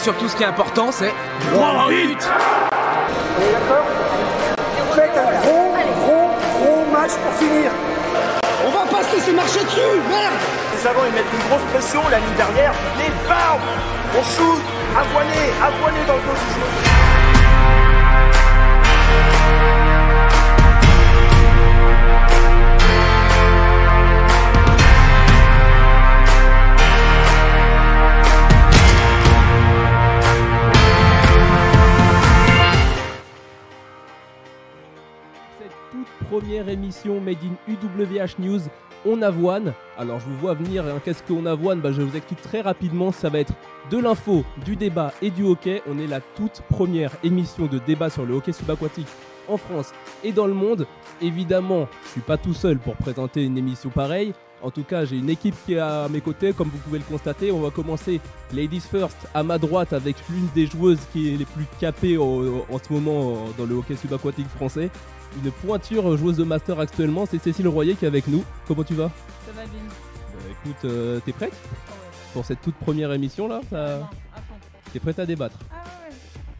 surtout, ce qui est important, c'est droit en but Vous êtes d'accord Faites un gros, gros, gros match pour finir. On va pas se laisser marcher dessus, merde Nous avons ils mettent une grosse pression l'année dernière. Les barbes On shoot Avoiné Avoiné dans le dos du jeu première émission Made in UWH News, on avoine. Alors je vous vois venir, hein, qu'est-ce qu'on avoine? Bah, Je vous explique très rapidement, ça va être de l'info, du débat et du hockey. On est la toute première émission de débat sur le hockey subaquatique en France et dans le monde. Évidemment, je suis pas tout seul pour présenter une émission pareille. En tout cas, j'ai une équipe qui est à mes côtés, comme vous pouvez le constater. On va commencer Ladies First à ma droite avec l'une des joueuses qui est les plus capées en, en ce moment dans le hockey subaquatique français. Une pointure joueuse de master actuellement, c'est Cécile Royer qui est avec nous. Comment tu vas? Ça va bien. Bah, Écoute, euh, t'es prête? Ah ouais. pour cette toute première émission là ça... Fond. T'es prête à débattre? Ah ouais,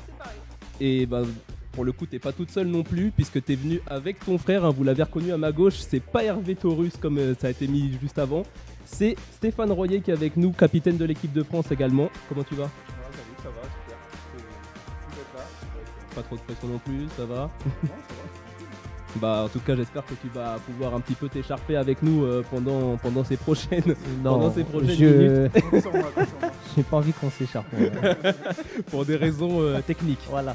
c'est pareil. Et bah, pour le coup, t'es pas toute seule non plus, puisque t'es venu avec ton frère. hein, vous l'avez reconnu à ma gauche. C'est pas Hervé Taurus comme euh, ça a été mis juste avant. C'est Stéphane Royer qui est avec nous, capitaine de l'équipe de France également. Comment tu vas? Pas trop de pression non plus, ça va Bah en tout cas j'espère que tu vas pouvoir un petit peu t'écharper avec nous euh, pendant, pendant ces prochaines pendant ces prochaines je... minutes J'ai pas envie qu'on s'écharpe. pour des raisons euh, techniques. voilà.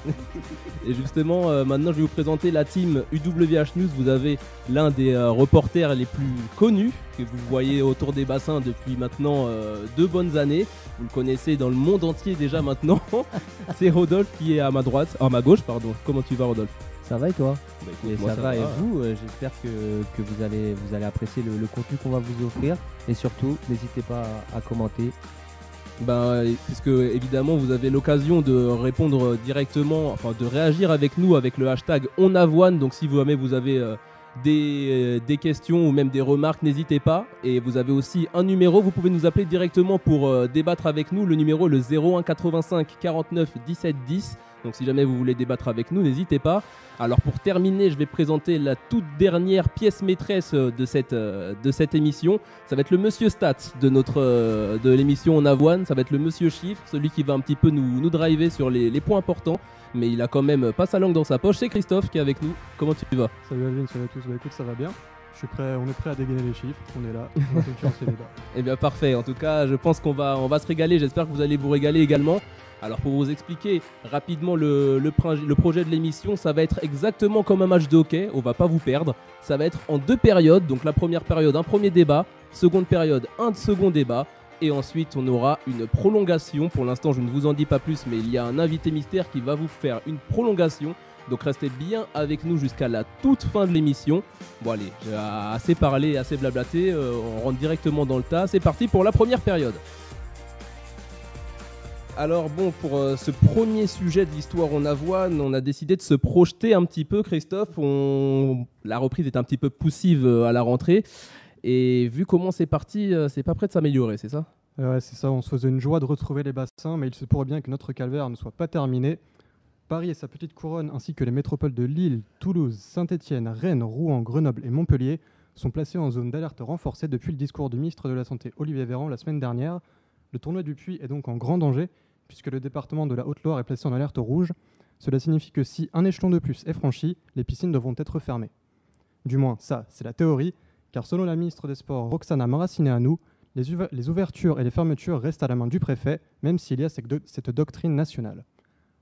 Et justement, euh, maintenant, je vais vous présenter la team UWH News. Vous avez l'un des euh, reporters les plus connus que vous voyez autour des bassins depuis maintenant euh, deux bonnes années. Vous le connaissez dans le monde entier déjà maintenant. C'est Rodolphe qui est à ma droite, à ma gauche, pardon. Comment tu vas, Rodolphe? Ça va et toi Bah, écoute, Et moi, ça, va, et vous euh, J'espère que, que vous, allez, vous allez apprécier le, le contenu qu'on va vous offrir. Et surtout, n'hésitez pas à, à commenter. Ben, puisque évidemment vous avez l'occasion de répondre directement, enfin de réagir avec nous avec le hashtag OnAvoine. Donc si vous jamais vous avez euh, des, euh, des questions ou même des remarques, n'hésitez pas. Et vous avez aussi un numéro, vous pouvez nous appeler directement pour débattre avec nous. Le numéro est le 01 85 49 17 10. Donc si jamais vous voulez débattre avec nous, n'hésitez pas. Alors pour terminer, je vais présenter la toute dernière pièce maîtresse euh, de cette, euh, de cette émission. Ça va être le monsieur stats de notre euh, de l'émission en avoine. Ça va être le monsieur chiffre, celui qui va un petit peu nous, nous driver sur les, les points importants. Mais il a quand même pas sa langue dans sa poche. C'est Christophe qui est avec nous. Comment tu vas? Salut Alvin, salut à tous. Bah écoute, ça va bien. Je suis prêt, on est prêt à dégainer les chiffres. On est là. On ces débats. Eh bien parfait, en tout cas je pense qu'on va, on va se régaler, j'espère que vous allez vous régaler également. Alors pour vous expliquer rapidement le, projet de l'émission, ça va être exactement comme un match de hockey, on va pas vous perdre. Ça va être en deux périodes, donc la première période un premier débat, seconde période un second débat, et ensuite on aura une prolongation. Pour l'instant je ne vous en dis pas plus, mais il y a un invité mystère qui va vous faire une prolongation. Donc restez bien avec nous jusqu'à la toute fin de l'émission. Bon allez, assez parlé, assez blablaté, euh, on rentre directement dans le tas. C'est parti pour la première période. Alors bon, pour euh, ce premier sujet de l'histoire en avoine, on a décidé de se projeter un petit peu, Christophe. On... La reprise est un petit peu poussive euh, à la rentrée. Et vu comment c'est parti, euh, c'est pas prêt de s'améliorer, c'est ça? Ouais, c'est ça, on se faisait une joie de retrouver les bassins, mais il se pourrait bien que notre calvaire ne soit pas terminé. Paris et sa petite couronne, ainsi que les métropoles de Lille, Toulouse, Saint-Étienne, Rennes, Rouen, Grenoble et Montpellier, sont placés en zone d'alerte renforcée depuis le discours du ministre de la Santé Olivier Véran la semaine dernière. Le tournoi du Puy est donc en grand danger, puisque le département de la Haute-Loire est placé en alerte rouge. Cela signifie que si un échelon de plus est franchi, les piscines devront être fermées. Du moins, ça, c'est la théorie, car selon la ministre des Sports Roxana Maracineanu, les, les ouvertures et les fermetures restent à la main du préfet, même s'il y a cette doctrine nationale.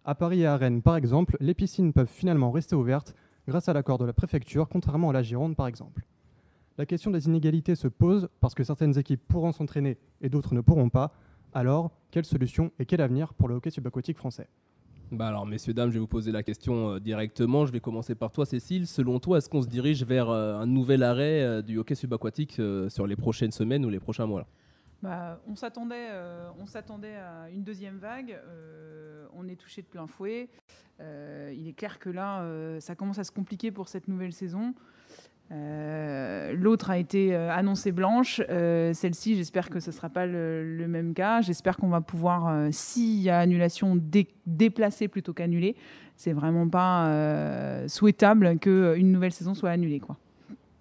À Paris et à Rennes, par exemple, les piscines peuvent finalement rester ouvertes grâce à l'accord de la préfecture, contrairement à la Gironde, par exemple. La question des inégalités se pose parce que certaines équipes pourront s'entraîner et d'autres ne pourront pas. Alors, quelle solution et quel avenir pour le hockey subaquatique français? Bah alors, messieurs, dames, je vais vous poser la question euh, directement. Je vais commencer par toi, Cécile. Selon toi, est-ce qu'on se dirige vers euh, un nouvel arrêt euh, du hockey subaquatique euh, sur les prochaines semaines ou les prochains mois? Là Bah, on s'attendait, euh, on s'attendait à une deuxième vague. euh, on est touché de plein fouet. Euh, il est clair que là, euh, ça commence à se compliquer pour cette nouvelle saison. Euh, L'autre a été euh, annoncée blanche. Euh, Celle-ci, j'espère que ce ne sera pas le, même cas. J'espère qu'on va pouvoir, euh, s'il y a annulation, dé- déplacer plutôt qu'annuler. C'est vraiment pas souhaitable qu'une nouvelle saison soit annulée. Quoi.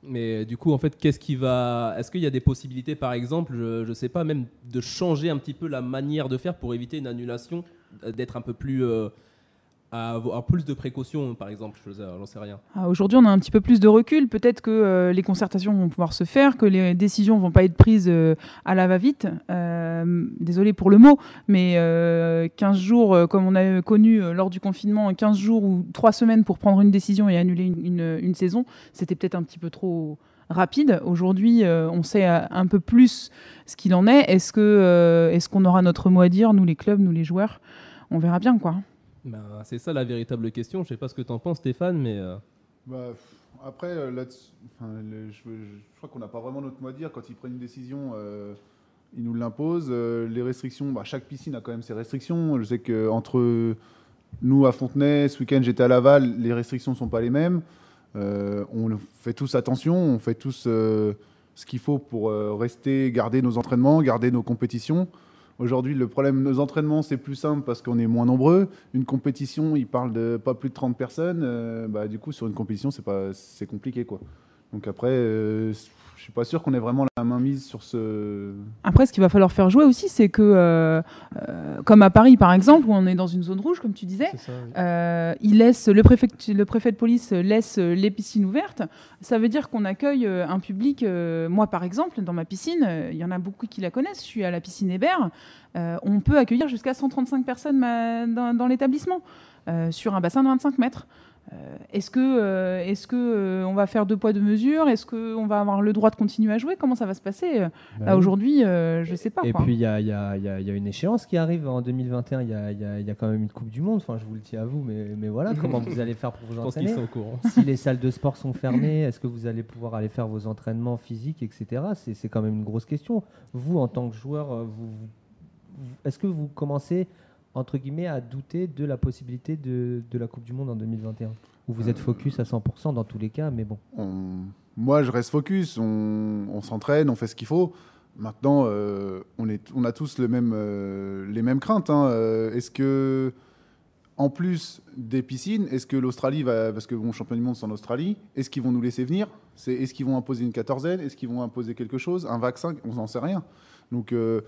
Mais du coup, en fait, qu'est-ce qui va. Est-ce qu'il y a des possibilités, par exemple, je, je sais pas, même de changer un petit peu la manière de faire pour éviter une annulation, d'être un peu plus. À avoir plus de précautions, par exemple, j'en sais rien. Ah, Aujourd'hui, on a un petit peu plus de recul. Peut-être que euh, les concertations vont pouvoir se faire, que les décisions vont pas être prises euh, à la va-vite. Euh, désolé pour le mot, mais euh, 15 jours, euh, comme on a connu lors du confinement, 15 jours ou 3 semaines pour prendre une décision et annuler une, saison, c'était peut-être un petit peu trop rapide. Aujourd'hui, on sait un peu plus ce qu'il en est. Est-ce que est-ce qu'on aura notre mot à dire, nous les clubs, nous les joueurs? On verra bien, quoi. Ben, c'est ça la véritable question. Je sais pas ce que tu en penses, Stéphane, mais. euh, Bah, après, euh, je, crois qu'on n'a pas vraiment notre mot à dire. Quand ils prennent une décision, euh, ils nous l'imposent. Les restrictions, bah, chaque piscine a quand même ses restrictions. Je sais qu'entre nous à Fontenay, ce week-end j'étais à Laval, les restrictions ne sont pas les mêmes. On fait tous attention, on fait tous ce qu'il faut pour rester, garder nos entraînements, garder nos compétitions. Aujourd'hui, le problème, nos entraînements, c'est plus simple parce qu'on est moins nombreux. Une compétition, ils parlent de pas plus de 30 personnes. euh, bah, du coup, sur une compétition, c'est compliqué, quoi. Donc après, euh, je suis pas sûr qu'on ait vraiment la main mise sur ce. Après, ce qu'il va falloir faire jouer aussi, c'est que, euh, euh, comme à Paris par exemple, où on est dans une zone rouge, comme tu disais, C'est ça, oui. euh, il laisse, le, préfet, le préfet de police laisse les piscines ouvertes. Ça veut dire qu'on accueille un public. moi, par exemple, dans ma piscine, il y en a beaucoup qui la connaissent. Je suis à la piscine Hébert. On peut accueillir jusqu'à 135 personnes dans, dans l'établissement sur un bassin de 25 mètres. Euh, est-ce que, euh, est-ce que euh, on va faire deux poids deux mesures? Est-ce qu'on va avoir le droit de continuer à jouer? Comment ça va se passer? Bah Là oui. aujourd'hui, euh, je sais pas. Et quoi. puis il y a, y y y une échéance qui arrive en 2021. Il y a, quand même une Coupe du Monde. Enfin, je vous le dis à vous, mais, mais voilà, comment vous allez faire pour vous entraîner sont au courant. Si les salles de sport sont fermées, est-ce que vous allez pouvoir aller faire vos entraînements physiques, etc. C'est c'est quand même une grosse question. Vous, en tant que joueur, vous, vous- est-ce que vous commencez entre guillemets à douter de la possibilité de, de la Coupe du Monde en 2021 Ou vous êtes focus à 100% dans tous les cas, mais bon. on- Moi, je reste focus. On, on s'entraîne, on fait ce qu'il faut. Maintenant, euh, on, est, on a tous le même, euh, les mêmes craintes. hein. Euh, est-ce que, en plus des piscines, est-ce que l'Australie va, parce que mon champion du monde c'est en Australie, est-ce qu'ils vont nous laisser venir? Est-ce qu'ils vont imposer une quatorzaine? Est-ce qu'ils vont imposer quelque chose? Un vaccin? On n'en sait rien. Donc, euh,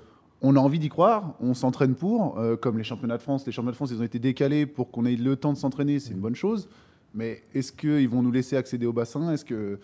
on a envie d'y croire, on s'entraîne pour, euh, comme les championnats de France. Les championnats de France, ils ont été décalés pour qu'on ait le temps de s'entraîner, c'est une bonne chose. Mais est-ce qu'ils vont nous laisser accéder au bassin? Est-ce que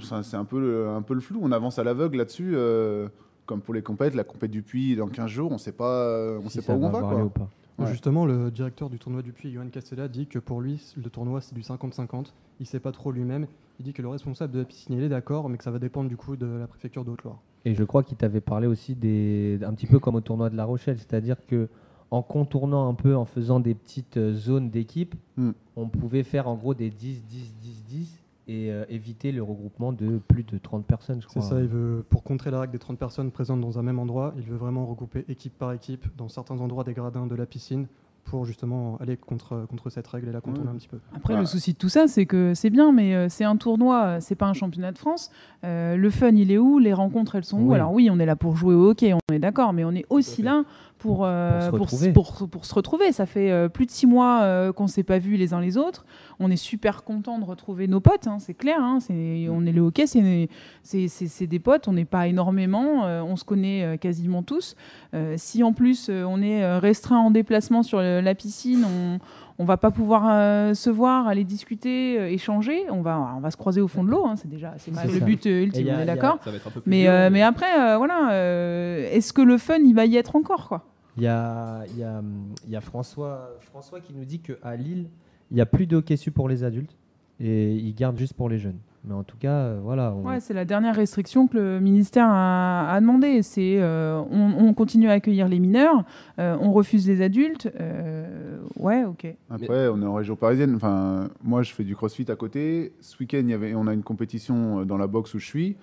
c'est un peu, le, un peu le flou. On avance à l'aveugle là-dessus. euh, comme pour les compètes, la compète du Puy dans 15 jours, on sait pas, on si sait pas où on va. avoir quoi. lieu ou pas. Ouais. Justement, le directeur du tournoi du Puy, Johan Castella, dit que pour lui, le tournoi, c'est du 50-50. Il sait pas trop lui-même. Il dit que le responsable de la piscine, il est d'accord, mais que ça va dépendre du coup de la préfecture de Haute-Loire. Et je crois qu'il t'avait parlé aussi des, un petit peu comme au tournoi de La Rochelle, c'est-à-dire que en contournant un peu, en faisant des petites euh, zones d'équipe, Mm. on pouvait faire en gros des 10, 10, 10, 10 et euh, éviter le regroupement de plus de 30 personnes, je C'est crois. ça, il veut, pour contrer la règle des 30 personnes présentes dans un même endroit, il veut vraiment regrouper équipe par équipe dans certains endroits des gradins de la piscine pour justement aller contre, contre cette règle et la contourner un petit peu. Après, Voilà. le souci de tout ça, c'est que c'est bien, mais euh, c'est un tournoi, c'est pas un championnat de France. Euh, le fun, il est où? Les rencontres, elles sont où? Oui. Alors oui, on est là pour jouer au hockey, on est d'accord, mais on est aussi là pour, euh, Pour se pour, retrouver. pour- pour se retrouver. Ça fait euh, plus de six mois euh, qu'on s'est pas vus les uns les autres. On est super content de retrouver nos potes, hein, c'est clair. hein, c'est, on est le hockey, c'est, c'est, c'est- c'est des potes, on n'est pas énormément, euh, on se connaît euh, quasiment tous. Euh, si en plus euh, on est euh, restreint en déplacement sur le- la piscine, on, on va pas pouvoir euh, se voir, aller discuter, euh, échanger. On va, on va se croiser au fond de l'eau. hein, c'est déjà c'est le ça. but euh, ultime. a- on est d'accord. Mais, dur, euh, mais après, euh, voilà, euh, est-ce que le fun, il va y être encore quoi? Il y a, il y a, il y a François, François qui nous dit qu'à Lille, il n'y a plus de hockey su pour les adultes et ils gardent juste pour les jeunes. Mais en tout cas, euh, voilà. on- Ouais, c'est la dernière restriction que le ministère a, a demandé. C'est euh, on, on continue à accueillir les mineurs, euh, on refuse les adultes. euh, ouais, ok. Après, on est en région parisienne. Enfin, moi, je fais du crossfit à côté. Ce week-end, il y avait, on a une compétition dans la boxe où je suis.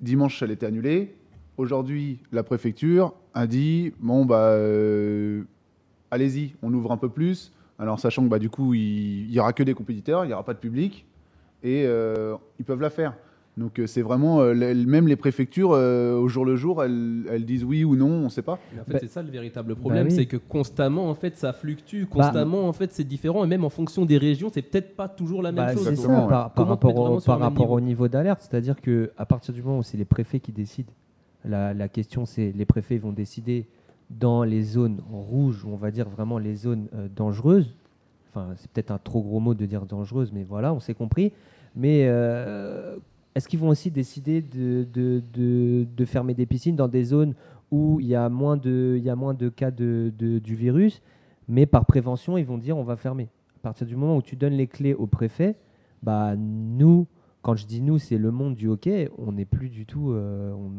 Dimanche, elle était annulée. Aujourd'hui, la préfecture a dit bon, bah, euh, allez-y, on ouvre un peu plus. Alors, sachant que bah, du coup, il n'y aura que des compétiteurs, il n'y aura pas de public. Et euh, ils peuvent la faire. Donc euh, c'est vraiment, euh, même les préfectures, euh, au jour le jour, elles, elles disent oui ou non, on ne sait pas. Mais en fait, Bah- c'est ça le véritable problème, oui. c'est que constamment, en fait, ça fluctue, constamment, en fait, c'est différent, et même en fonction des régions, c'est peut-être pas toujours la même Bah, chose. c'est ça, ouais. par, rapport, au, par rapport niveau au niveau d'alerte, c'est-à-dire que à partir du moment où c'est les préfets qui décident, la, la question c'est les préfets vont décider dans les zones rouges, on va dire vraiment les zones euh, dangereuses. C'est peut-être un trop gros mot de dire dangereuse, mais voilà, on s'est compris. Mais euh, est-ce qu'ils vont aussi décider de, fermer des piscines dans des zones où il y a moins de, il y a moins de cas de- du virus, mais par prévention, ils vont dire on va fermer. À partir du moment où tu donnes les clés au préfet, bah nous, quand je dis nous, c'est le monde du hockey, on n'est plus du tout, euh, on,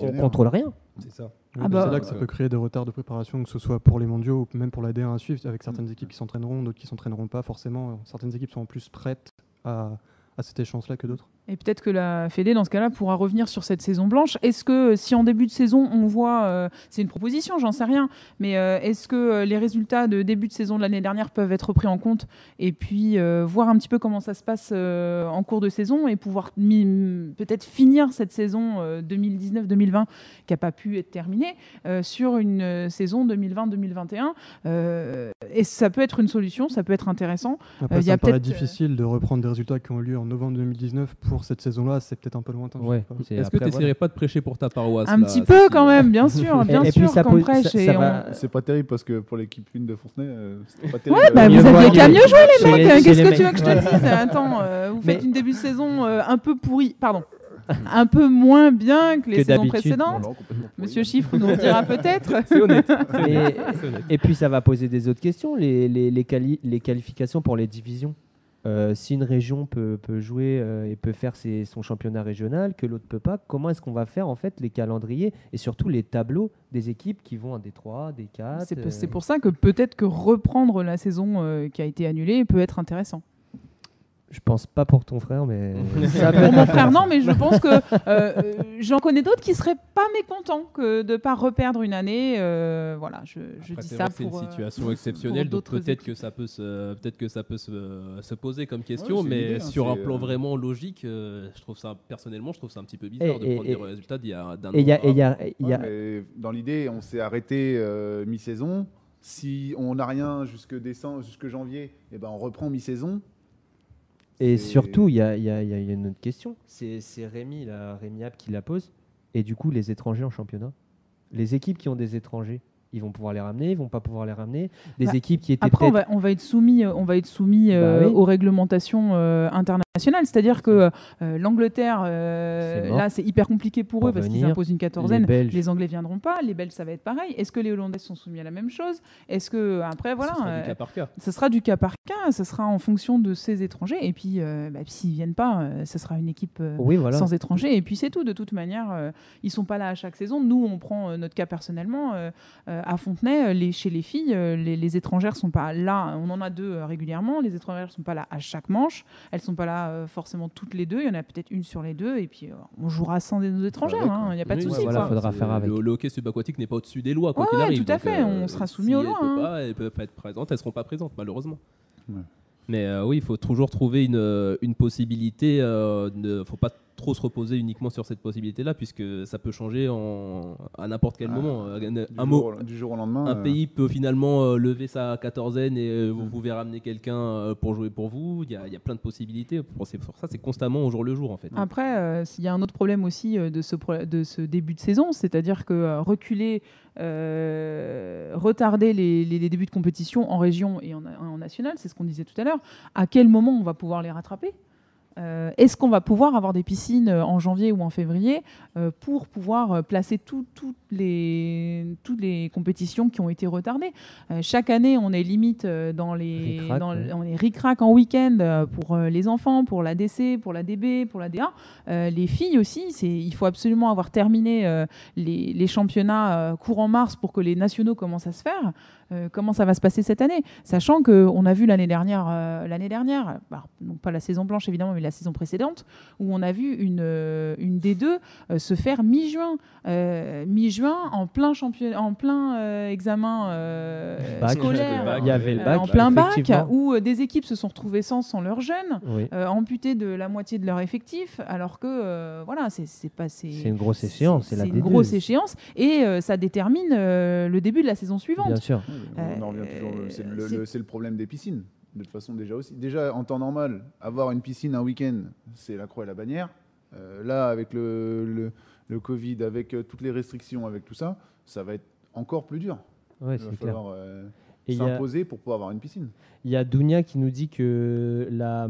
on, contrôle rien. C'est ça. Oui, Ah bah, c'est là que ça peut créer des retards de préparation, que ce soit pour les mondiaux ou même pour la D1 à suivre, avec certaines équipes qui s'entraîneront, d'autres qui s'entraîneront pas forcément. Certaines équipes sont en plus prêtes à, à cette échéance-là que d'autres. Et peut-être que la Fédé, dans ce cas-là, pourra revenir sur cette saison blanche. Est-ce que si en début de saison, on voit, euh, c'est une proposition, j'en sais rien, mais euh, est-ce que euh, les résultats de début de saison de l'année dernière peuvent être pris en compte et puis euh, voir un petit peu comment ça se passe euh, en cours de saison et pouvoir peut-être finir cette saison euh, 2019-2020 qui n'a pas pu être terminée euh, sur une euh, saison 2020-2021 euh, Et ça peut être une solution, ça peut être intéressant. Après, Euh, y ça a me paraît euh, difficile de reprendre des résultats qui ont eu lieu en novembre 2019 pour cette saison-là. C'est peut-être un peu lointain. Ouais, Est-ce que tu n'essaierais pas de prêcher pour ta paroisse Un là, petit peu quand même, bien sûr, Et- bien et puis sûr ça qu'on prêche. on- va- C'est pas terrible parce que pour l'équipe une de Fontenay, euh, c'est pas terrible. Ouais, bah, vous aviez qu'à mieux jouer, les mecs. Qu'est-ce que tu veux que je te dise? Attends, euh, vous faites une début de saison euh, un peu pourri, pardon, un peu moins bien que les Que saisons précédentes. Non. Monsieur Chiffre nous le dira peut-être. C'est honnête. Et, et puis ça va poser des autres questions, les, les, les, quali- les qualifications pour les divisions. Euh, si une région peut, peut jouer euh, et peut faire ses- son championnat régional, que l'autre peut pas, comment est-ce qu'on va faire en fait les calendriers et surtout les tableaux des équipes qui vont en D3, D4 C'est euh, c'est pour ça que peut-être que reprendre la saison euh, qui a été annulée peut être intéressant. Je pense pas pour ton frère, mais ça peut Pour mon frère, non, mais je pense que euh, euh, j'en connais d'autres qui seraient pas mécontents que de pas reperdre une année. euh, voilà, je, je Après, dis c'est ça c'est pour. une euh, situation exceptionnelle, donc d'autres peut-être que ça peut se, peut-être que ça peut se, se poser comme question, mais idée, hein, sur un plan vraiment logique, euh, je trouve ça personnellement, je trouve ça un petit peu bizarre Et- de et- prendre et- des résultats d'il y a d'un Et il y a, an et il y a- avant. il y a- Ouais, mais dans l'idée, on s'est arrêté euh, mi-saison. Si on n'a rien jusque décembre, jusque janvier, eh ben on reprend mi-saison. Et surtout, il y a, y y une autre question. C'est Rémi, là, Rémi App qui la pose. Et du coup, les étrangers en championnat. Les équipes qui ont des étrangers, ils vont pouvoir les ramener, ils vont pas pouvoir les ramener. Des Bah, équipes qui étaient Après, on va, on va être soumis, euh, on va être soumis Bah euh, oui. aux réglementations euh, internationales. C'est-à-dire que euh, l'Angleterre, euh, là, c'est hyper compliqué pour, Pour eux parce qu'ils imposent une quatorzaine. Les. Les Anglais viendront pas, les Belges, ça va être pareil. Est-ce que les Hollandais sont soumis à la même chose? Est-ce que après, voilà, Ce sera du euh, cas par cas. ce sera du cas par cas. Ce sera en fonction de ces étrangers. Et puis, bah, s'ils viennent pas, ce sera une équipe. Oui, voilà. sans étrangers. Et puis c'est tout. De toute manière, ils sont pas là à chaque saison. Nous, on prend notre cas personnellement. à Fontenay, les, chez les filles, les, les étrangères sont pas là. On en a deux régulièrement. Les étrangères sont pas là à chaque manche. Elles sont pas là euh, forcément toutes les deux. Il y en a peut-être une sur les deux. Et puis euh, on jouera sans nos étrangères. hein. Il n'y a pas de Oui, souci. voilà, faudra faire avec. Le, le hockey subaquatique n'est pas au-dessus des lois, quoi Ouais, qu'il arrive. tout à donc, fait, euh, on sera soumis si aux elles lois, peuvent hein. elles peuvent pas être présentes, elles seront pas présentes, malheureusement. Ouais. Mais euh, oui, il faut toujours trouver une, une possibilité. Il ne faut pas trop se reposer uniquement sur cette possibilité-là, puisque ça peut changer en, à n'importe quel Ah, moment. Un, mot, au- du jour au lendemain. un euh, pays peut finalement euh, lever sa quatorzaine et euh, vous pouvez ramener quelqu'un euh, pour jouer pour vous. Il y a, il y a plein de possibilités. Pour, c'est pour ça, c'est constamment au jour le jour en fait. Après, euh, il y a un autre problème aussi euh, de, ce pro- de ce début de saison, c'est-à-dire que euh, reculer, euh, retarder les, les- les débuts de compétition en région et en, en national, c'est ce qu'on disait tout à l'heure, à quel moment on va pouvoir les rattraper? Euh, Est-ce qu'on va pouvoir avoir des piscines euh, en janvier ou en février euh, pour pouvoir placer tout- les, toutes les compétitions qui ont été retardées? Euh, Chaque année, on est limite dans les, dans ouais. on est ric-rac en week-end pour les enfants, pour la DC, pour la DB, pour la DA. Les filles aussi, il faut absolument avoir terminé les, les championnats courant mars pour que les nationaux commencent à se faire. Euh, comment ça va se passer cette année, sachant que on a vu l'année dernière, euh, l'année dernière, bah, non pas la saison blanche évidemment, mais la saison précédente, où on a vu une, euh, une D2 euh, se faire mi-juin, mi-juin en plein en plein examen Bac. scolaire, Il y avait le bac, en plein bac, où des équipes se sont retrouvées sans, sans leurs jeunes, Oui. amputés de la moitié de leur effectif, alors que voilà, c'est pas C'est une grosse échéance, c'est une D2. grosse échéance et ça détermine le début de la saison suivante. Bien sûr. On en revient toujours, Euh, c'est le, problème des piscines. De toute façon, déjà aussi. Déjà, en temps normal, avoir une piscine un week-end, c'est la croix et la bannière. Euh, là, avec le, le, le Covid, avec euh, toutes les restrictions, avec tout ça, ça va être encore plus dur. Ouais, Il va c'est clair. falloir euh, a- s'imposer pour pouvoir avoir une piscine. Il y a Dounia qui nous dit que la,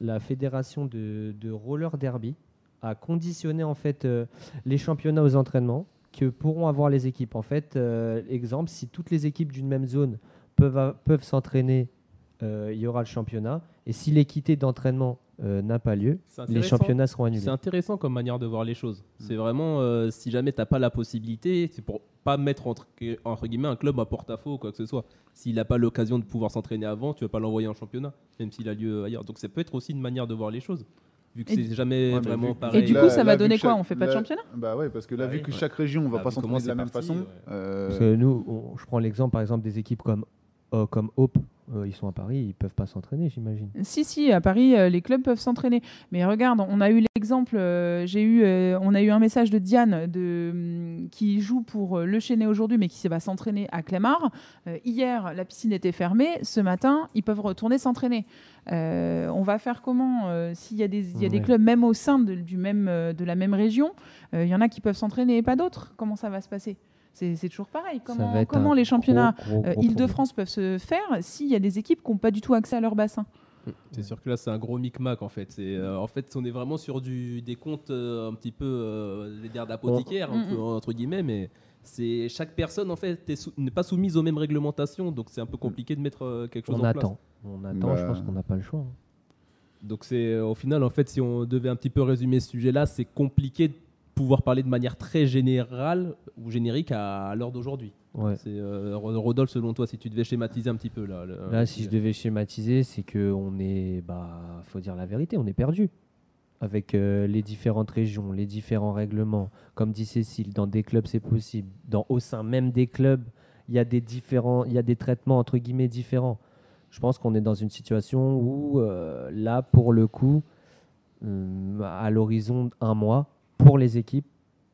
la fédération de, de roller derby a conditionné en fait euh, les championnats aux entraînements que pourront avoir les équipes. En fait, euh, exemple, si toutes les équipes d'une même zone peuvent, s'entraîner, euh, il y aura le championnat. Et si l'équité d'entraînement euh, n'a pas lieu, les championnats seront annulés. C'est intéressant comme manière de voir les choses. C'est vraiment, si jamais tu n'as pas la possibilité, c'est pour pas mettre entre, entre guillemets un club à porte-à-faux ou quoi que ce soit. S'il n'a pas l'occasion de pouvoir s'entraîner avant, tu vas pas l'envoyer en championnat, même s'il a lieu ailleurs. Donc ça peut être aussi une manière de voir les choses, vu que Et- c'est jamais Ouais, vraiment vu pareil. Et du Là- coup, ça là, va donner quoi On fait pas de là- championnat Bah ouais, parce que là, Bah vu oui, que ouais. chaque région ne va Ah, pas vu s'entraîner de la même parti, façon. ouais. euh, Parce que nous, on- je prends l'exemple par exemple des équipes comme, euh, comme Hope, euh, ils sont à Paris, ils peuvent pas s'entraîner, j'imagine. Si, si, à Paris, euh, les clubs peuvent s'entraîner. Mais regarde, on a eu l'exemple, euh, j'ai eu, on a eu un message de Diane de, hum, qui joue pour le Chénet aujourd'hui, mais qui va s'entraîner à Clamart. Euh, hier, la piscine était fermée. Ce matin, ils peuvent retourner s'entraîner. On va faire comment S'il y a, des, il y a des clubs, même au sein de, du même, de la même région, il y en a qui peuvent s'entraîner et pas d'autres. Comment ça va se passer? C'est toujours pareil. Comment, les championnats euh, Île-de-France peuvent se faire s'il y a des équipes qui n'ont pas du tout accès à leur bassin? C'est sûr que là, c'est un gros micmac en fait. Euh, en fait, on est vraiment sur du, des comptes euh, un petit peu, euh, je vais dire d'apothicaire, un Mm, peu, entre guillemets, mais c'est chaque personne en fait n'est pas soumise aux mêmes réglementations, donc c'est un peu compliqué de mettre euh, quelque chose On en attend. place. On attend, je Bah. pense qu'on n'a pas le choix. hein. Donc c'est au final, en fait, si on devait un petit peu résumer ce sujet-là, c'est compliqué de pouvoir parler de manière très générale ou générique à, à l'heure d'aujourd'hui. Ouais. C'est euh, Ro- Rodolphe, selon toi, si tu devais schématiser un petit peu là. le- Là, le si je devais schématiser, c'est que on est, bah, faut dire la vérité, on est perdu avec euh, les différentes régions, les différents règlements. Comme dit Cécile, dans des clubs c'est possible, dans au sein même des clubs, il y a des différents, il y a des traitements entre guillemets différents. Je pense qu'on est dans une situation où euh, là, pour le coup, euh, à l'horizon un mois, pour les équipes,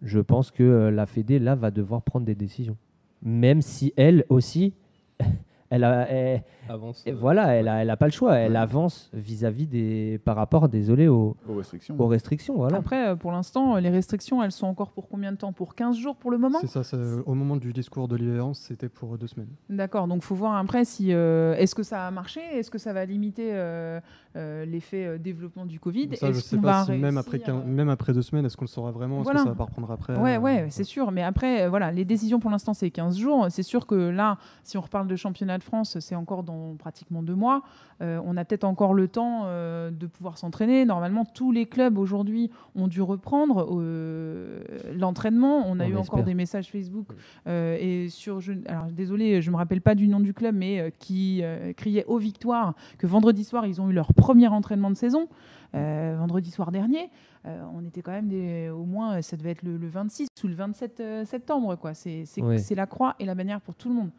je pense que euh, la Fédé là va devoir prendre des décisions, même si elle aussi, elle a, elle- avance. et euh, voilà, elle a, elle a pas le choix. Elle Ouais. avance vis-à-vis des, par rapport, désolé, aux, aux restrictions. aux restrictions. Voilà. Après, euh, pour l'instant, euh, les restrictions, elles sont encore pour combien de temps? Pour 15 jours pour le moment? C'est ça, c'est- au moment du discours de l'IVEance, c'était pour deux semaines. D'accord, donc faut voir après si euh, est-ce que ça a marché, est-ce que ça va limiter euh, euh, l'effet euh, développement du Covid. Ça, je Est-ce sais qu'on pas si même après, euh, même après deux semaines, est-ce qu'on le saura vraiment Est-ce que ça va pas reprendre après Ouais, euh, ouais, c'est sûr. Mais après, euh, voilà, les décisions pour l'instant, c'est 15 jours. C'est sûr que là, si on reparle de championnat de France, c'est encore dans pratiquement deux mois. Euh, on a peut-être encore le temps euh, de pouvoir s'entraîner. Normalement, tous les clubs aujourd'hui ont dû reprendre euh, l'entraînement. On a On eu encore des messages Facebook euh, et sur. Je, alors, désolé, je me rappelle pas du nom du club, mais euh, qui euh, criait aux victoires que vendredi soir, ils ont eu leur premier entraînement de saison. Euh, vendredi soir dernier, euh, on était quand même des, au moins, ça devait être le, le 26 ou le 27 euh, septembre. quoi. C'est c'est- Ouais. c'est la croix et la bannière pour tout le monde.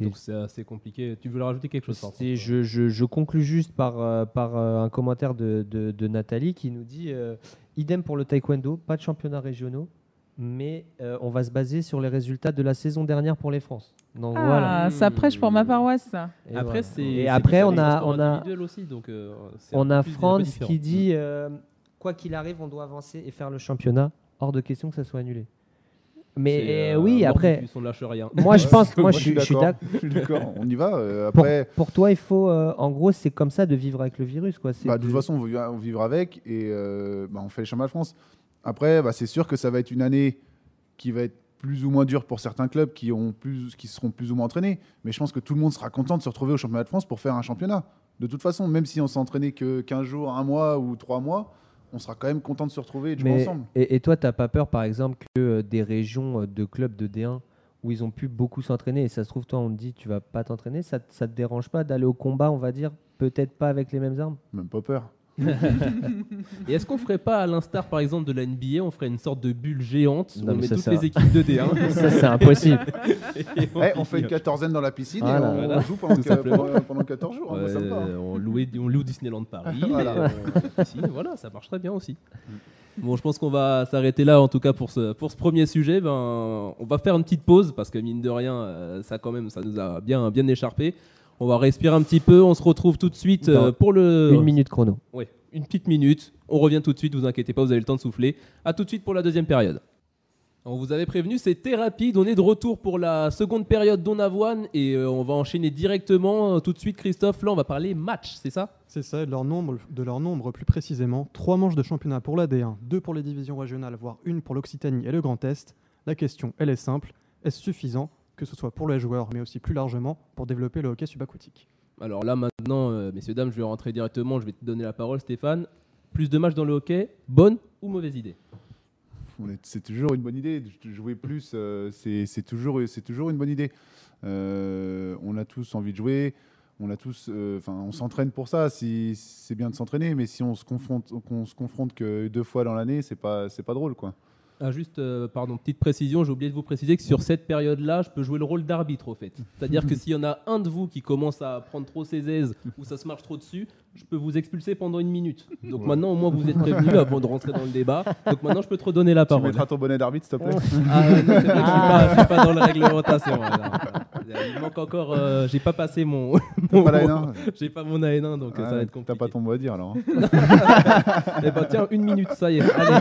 Donc c'est assez compliqué. Tu veux rajouter quelque chose je, je, je conclus juste par, par un commentaire de, de, de Nathalie qui nous dit euh, idem pour le taekwondo, pas de championnats régionaux, mais euh, on va se baser sur les résultats de la saison dernière pour les France. Donc Ah, voilà. ça prêche pour ma paroisse, ça. Et Après, voilà. c'est. Et après, on a, sport on a, aussi, donc, euh, on a France qui dit euh, quoi qu'il arrive, on doit avancer et faire le championnat. Hors de question que ça soit annulé. Mais C'est, euh, euh, oui, après, lâche rien. moi je pense, moi, Moi, je suis je suis d'accord. d'accord. Je suis d'accord. On y va. euh, Pour, après, pour toi, il faut, euh, en gros, c'est comme ça de vivre avec le virus, quoi. Bah, de toute façon, on on vivre avec et euh, bah, on fait les championnats de France. Après, bah, c'est sûr que ça va être une année qui va être plus ou moins dure pour certains clubs qui, ont plus, qui seront plus ou moins entraînés. Mais je pense que tout le monde sera content de se retrouver au championnat de France pour faire un championnat. De toute façon, même si on s'est entraîné que 15 jours, un mois ou trois mois, on sera quand même content de se retrouver et de jouer Mais- ensemble. et, et toi, tu n'as pas peur, par exemple, que euh, des régions euh, de clubs de D1 où où ils ont pu beaucoup s'entraîner. Et ça se trouve, toi, on te dit, tu vas pas t'entraîner. Ça, ça te dérange pas d'aller au combat, on va dire, peut-être pas avec les mêmes armes? Même pas peur. Et est-ce qu'on ferait pas, à l'instar par exemple de la NBA, on ferait une sorte de bulle géante où Non, on mais met ça, toutes ça- les équipes de D1 Ça, c'est impossible. Et Eh, on fait une quatorzaine dans la piscine Voilà. et on, Voilà. on joue pendant, Tout que- simplement. pendant, pendant 14 jours. hein, moi, ça me va, hein. Ouais, on, louait- on loue Disneyland Paris. Voilà. et on- ici, voilà, ça marche très bien aussi. Bon, je pense qu'on va s'arrêter là, en tout cas pour ce, pour ce premier sujet. Ben, on va faire une petite pause parce que mine de rien, euh, ça quand même, ça nous a bien, bien écharpé. On va respirer un petit peu. On se retrouve tout de suite euh, pour le. Une minute chrono. Ouais, une petite minute. On revient tout de suite. Vous inquiétez pas, vous avez le temps de souffler. À tout de suite pour la deuxième période. On vous avait prévenu, c'était rapide. On est de retour pour la seconde période d'Onavoine et euh, on va enchaîner directement euh, tout de suite. Christophe, là, on va parler match, c'est ça? C'est ça, de leur, nombre, de leur nombre plus précisément. Trois manches de championnat pour la D1, deux pour les divisions régionales, voire une pour l'Occitanie et le Grand Est. La question, elle est simple. Est-ce suffisant, que ce soit pour les joueurs, mais aussi plus largement, pour développer le hockey subaquatique Alors là, maintenant, euh, messieurs, dames, je vais rentrer directement. Je vais te donner la parole, Stéphane. Plus de matchs dans le hockey, bonne ou mauvaise idée? C'est toujours une bonne idée. de Jouer plus, euh, c'est toujours, c'est toujours une bonne idée. Euh, on a tous envie de jouer. On a tous, euh, enfin, on s'entraîne pour ça. Si c'est bien de s'entraîner, mais si on se confronte, qu'on se confronte que deux fois dans l'année, c'est pas, c'est pas drôle, quoi. Ah, juste, euh, pardon, petite précision, j'ai oublié de vous préciser que sur cette période-là, je peux jouer le rôle d'arbitre au fait. C'est-à-dire que s'il y en a un de vous qui commence à prendre trop ses aises ou ça se marche trop dessus, je peux vous expulser pendant une minute. Donc maintenant, au moins, vous êtes prévenu avant de rentrer dans le débat. Donc maintenant, je peux te redonner la Tu parole. mettras ton bonnet d'arbitre, s'il te plaît. Ah, ouais, non, c'est vrai que je suis pas, je suis pas dans la réglementation. ouais. Il manque encore, euh, j'ai pas passé mon, pas N1 j'ai pas mon AN1, donc euh, ça va Ah, être compliqué. T'as pas ton mot à dire alors. hein. Eh ben tiens, une minute, ça y est. Allez,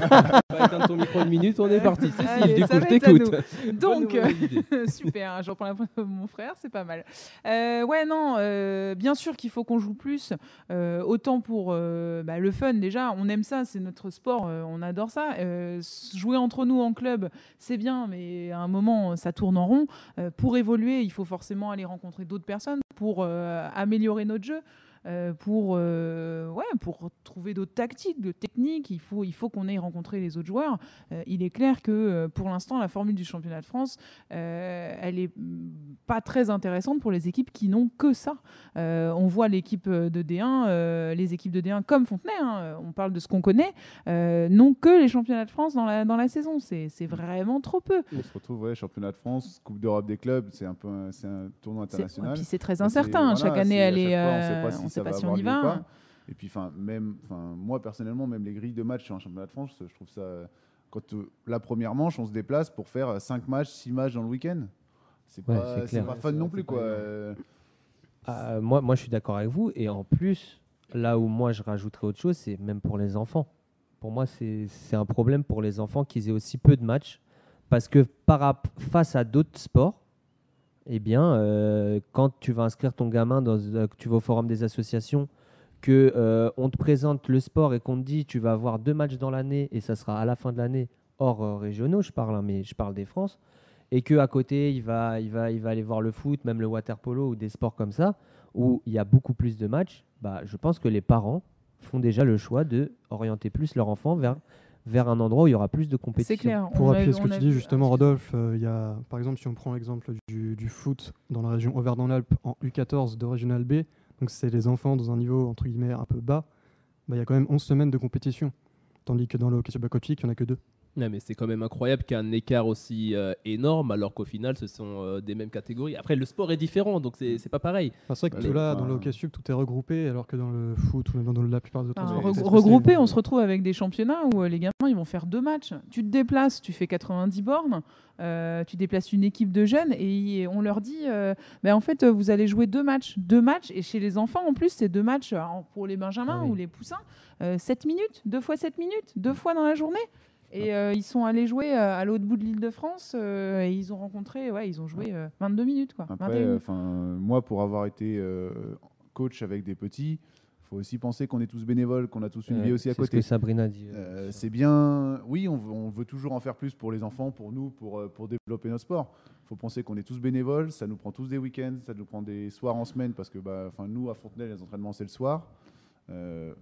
tu vas éteindre ton micro une minute, on est parti. Cécile, Allez, du coup, je t'écoute. Donc, Super, je reprends la parole de mon frère, c'est pas mal. Euh, ouais, non, euh, bien sûr qu'il faut qu'on joue plus, euh, autant pour euh, bah, le fun déjà, on aime ça, c'est notre sport, euh, on adore ça. Euh, jouer entre nous en club, c'est bien, mais à un moment, ça tourne en rond. Euh, pour évoluer, il faut forcément aller rencontrer d'autres personnes pour euh, améliorer notre jeu. Euh, pour, euh, ouais, pour trouver d'autres tactiques, de techniques, il faut, il faut qu'on aille rencontrer les autres joueurs. Euh, il est clair que pour l'instant, la formule du championnat de France, elle est mm, pas très intéressante pour les équipes qui n'ont que ça. On voit l'équipe de D1, euh, les équipes de D1 comme Fontenay, hein, on parle de ce qu'on connaît, n'ont que les championnats de France dans la, dans la saison. C'est vraiment trop peu. On se retrouve, ouais, championnat de France, Coupe d'Europe des clubs, c'est un peu, un- tournoi international. et puis c'est très incertain. voilà, Chaque année, elle est, on ne sait pas si on y va. Et puis, enfin, même, enfin, moi personnellement, même les grilles de match sur un championnat de France, je trouve ça. euh, Quand euh, la première manche, on se déplace pour faire 5 matchs, 6 matchs dans le week-end. C'est Ouais, pas, c'est c'est clair. pas Ouais, fun c'est non plus, quoi. évident. Euh, Euh, moi, moi, je suis d'accord avec vous. Et en plus, là où moi, je rajouterais autre chose, c'est même pour les enfants. Pour moi, c'est c'est un problème pour les enfants qu'ils aient aussi peu de matchs. Parce que par, face à d'autres sports, eh bien, euh, quand tu vas inscrire ton gamin, dans, euh, que tu vas au forum des associations, que euh, on te présente le sport et qu'on te dit tu vas avoir deux matchs dans l'année et ça sera à la fin de l'année hors régionaux, je parle, hein, mais je parle des France, et que à côté il va, il va, il va aller voir le foot, même le water polo ou des sports comme ça où il y a beaucoup plus de matchs, bah, je pense que les parents font déjà le choix de orienter plus leur enfant vers, vers un endroit où il y aura plus de compétition. C'est clair. Pour appuyer ce que tu dis justement, Rodolphe, euh, il y a, par exemple, si on prend l'exemple du, du foot dans la région Auvergne-en-Alpes en U14 de Régional B, donc c'est les enfants dans un niveau entre guillemets un peu bas, bah, il y a quand même 11 semaines de compétition. Tandis que dans le hockey subaquatique, il n'y en a que deux. Ouais, mais c'est quand même incroyable qu'il y ait un écart aussi euh, énorme, alors qu'au final, ce sont euh, des mêmes catégories. Après, le sport est différent, donc c'est c'est pas pareil. Enfin, c'est vrai que tout là, enfin, dans le hockey sub, tout est regroupé, alors que dans le foot ou même dans la plupart des autres Enfin, sports, c'est c'est regroupé, on se retrouve avec des championnats où euh, les gamins ils vont faire deux matchs. Tu te déplaces, tu fais 90 bornes, euh, tu déplaces une équipe de jeunes et y- on leur dit euh, ben, en fait euh, vous allez jouer deux matchs, deux matchs et chez les enfants en plus c'est deux matchs euh, pour les benjamins Ah oui. ou les poussins, 7 minutes, deux fois 7 minutes, deux fois dans la journée. Et euh, ils sont allés jouer euh, à l'autre bout de l'île de France euh, et ils ont rencontré, ouais, ils ont joué euh, 22 minutes quoi. 21 Après, minutes. enfin, moi, pour avoir été euh, coach avec des petits, il faut aussi penser qu'on est tous bénévoles, qu'on a tous une Euh, vie aussi à c'est ce côté. que Sabrina dit. Euh, c'est bien, oui, on veut, on veut toujours en faire plus pour les enfants, pour nous, pour, euh, pour développer notre sport. Il faut penser qu'on est tous bénévoles, ça nous prend tous des week-ends, ça nous prend des soirs en semaine, parce que bah, enfin, nous, à Fontenay, les entraînements, c'est le soir. Euh,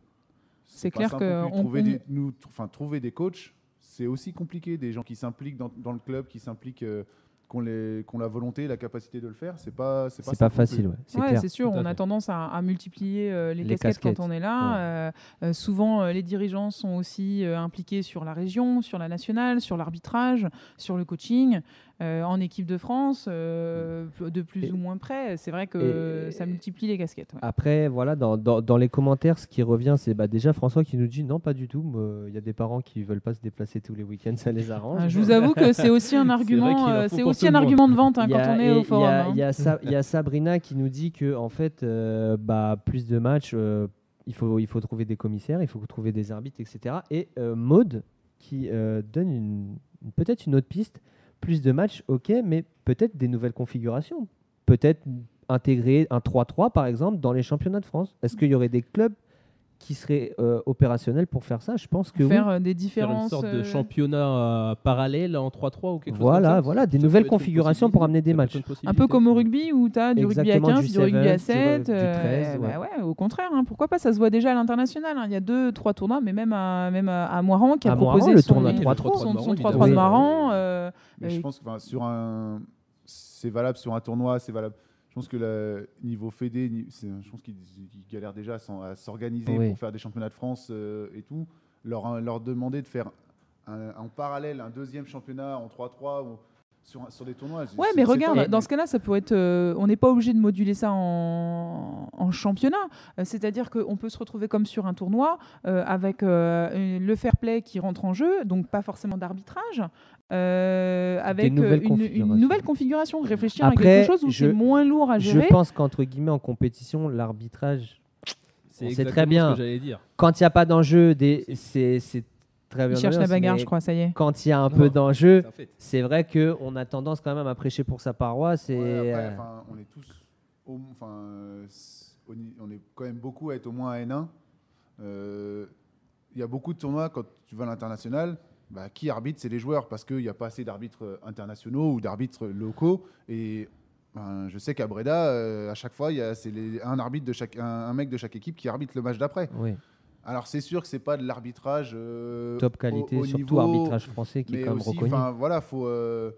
C'est clair que on- trouver, on- des, nous, trouver des coachs, c'est aussi compliqué, des gens qui s'impliquent dans, dans le club, qui s'impliquent euh, qu'on les- qu'on la volonté la capacité de le faire, c'est pas c'est pas, facile, ouais. C'est Ouais, clair. c'est sûr, on a tendance à, à multiplier euh, les, Les casquettes, casquettes. quand on est là. Euh, euh, souvent, euh, les dirigeants sont aussi euh, impliqués sur la région, sur la nationale, sur l'arbitrage, sur le coaching, euh, en équipe de France, euh, de plus Et- ou moins près. C'est vrai que et- ça multiplie les casquettes. ouais. Après, voilà, dans, dans- dans les commentaires, ce qui revient, c'est bah, déjà François qui nous dit non, pas du tout. Il y a des parents qui veulent pas se déplacer tous les week-ends, ça les arrange. Euh, je vous avoue que c'est aussi un argument, en euh, c'est aussi un argument de vente hein, quand on est au forum. hein. Il y, a y Sabrina qui nous dit que en fait, euh, bah, plus de matchs, il, faut, il faut trouver des commissaires, il faut trouver des arbitres, etc. Et Maude qui donne peut-être une autre piste, plus de matchs, ok, mais peut-être des nouvelles configurations. Peut-être intégrer un 3-3 par exemple dans les championnats de France. Est-ce qu'il y aurait des clubs qui seraient euh, opérationnels pour faire ça Je pense que oui. faire euh, Faire des une différences. sorte de euh, championnat euh, parallèle en 3-3 ou quelque chose Voilà, comme ça. voilà, des Ça nouvelles une configurations pour amener des matchs. une Un peu comme au rugby où tu as du rugby à Exactement, 15, du du, rugby à seven, du rugby- 7. du 13, bah ouais. ouais, au contraire, hein, pourquoi pas Ça se voit déjà à l'international. hein. Il y a deux, trois tournois, mais même à, même à, à Moiran qui a À Moiran, proposé le son, tournoi son, 3-3. son, son Évidemment. 3-3 de. Moiran. euh, Mais je pense que sur un, c'est valable sur un tournoi, c'est valable. Je pense que le niveau Fédé, je pense qu'ils galèrent déjà à s'organiser Oui. pour faire des championnats de France euh, et tout. Leur, leur demander de faire un- en parallèle un deuxième championnat en 3-3 ou sur, des tournois. Ouais, mais regarde, dans ce cas-là, ça peut être. euh, on n'est pas obligé de moduler ça en, en championnat. Euh, C'est-à-dire qu'on peut se retrouver comme sur un tournoi euh, avec euh, le fair play qui rentre en jeu, donc pas forcément d'arbitrage, euh, avec euh, nouvelles une, nouvelle configuration. Réfléchir à quelque chose où je- c'est moins lourd à Je gérer. pense qu'entre guillemets en compétition, l'arbitrage, C'est très bien. ce que j'allais dire. quand il n'y a pas d'enjeu, c'est très bien. Il cherche la bagarre, je crois, ça y est. Quand il y a un Non, peu d'enjeu, C'est vrai qu'on a tendance quand même à prêcher pour sa paroisse. Et, Ouais, après, euh, on est tous, au- euh, on est quand même beaucoup à être au moins à N1. Euh, Il y a beaucoup de tournois quand tu vas à l'international. Bah, qui arbitre C'est les joueurs parce qu'il n'y a pas assez d'arbitres euh, internationaux ou d'arbitres locaux. Et ben, je sais qu'à Breda, euh, à chaque fois, il y a c'est un arbitre de chaque, un, un mec de chaque équipe qui arbitre le match d'après. oui, Alors c'est sûr que c'est pas de l'arbitrage euh, top qualité, au surtout niveau- arbitrage français qui est quand même aussi, reconnu. voilà, faut, euh,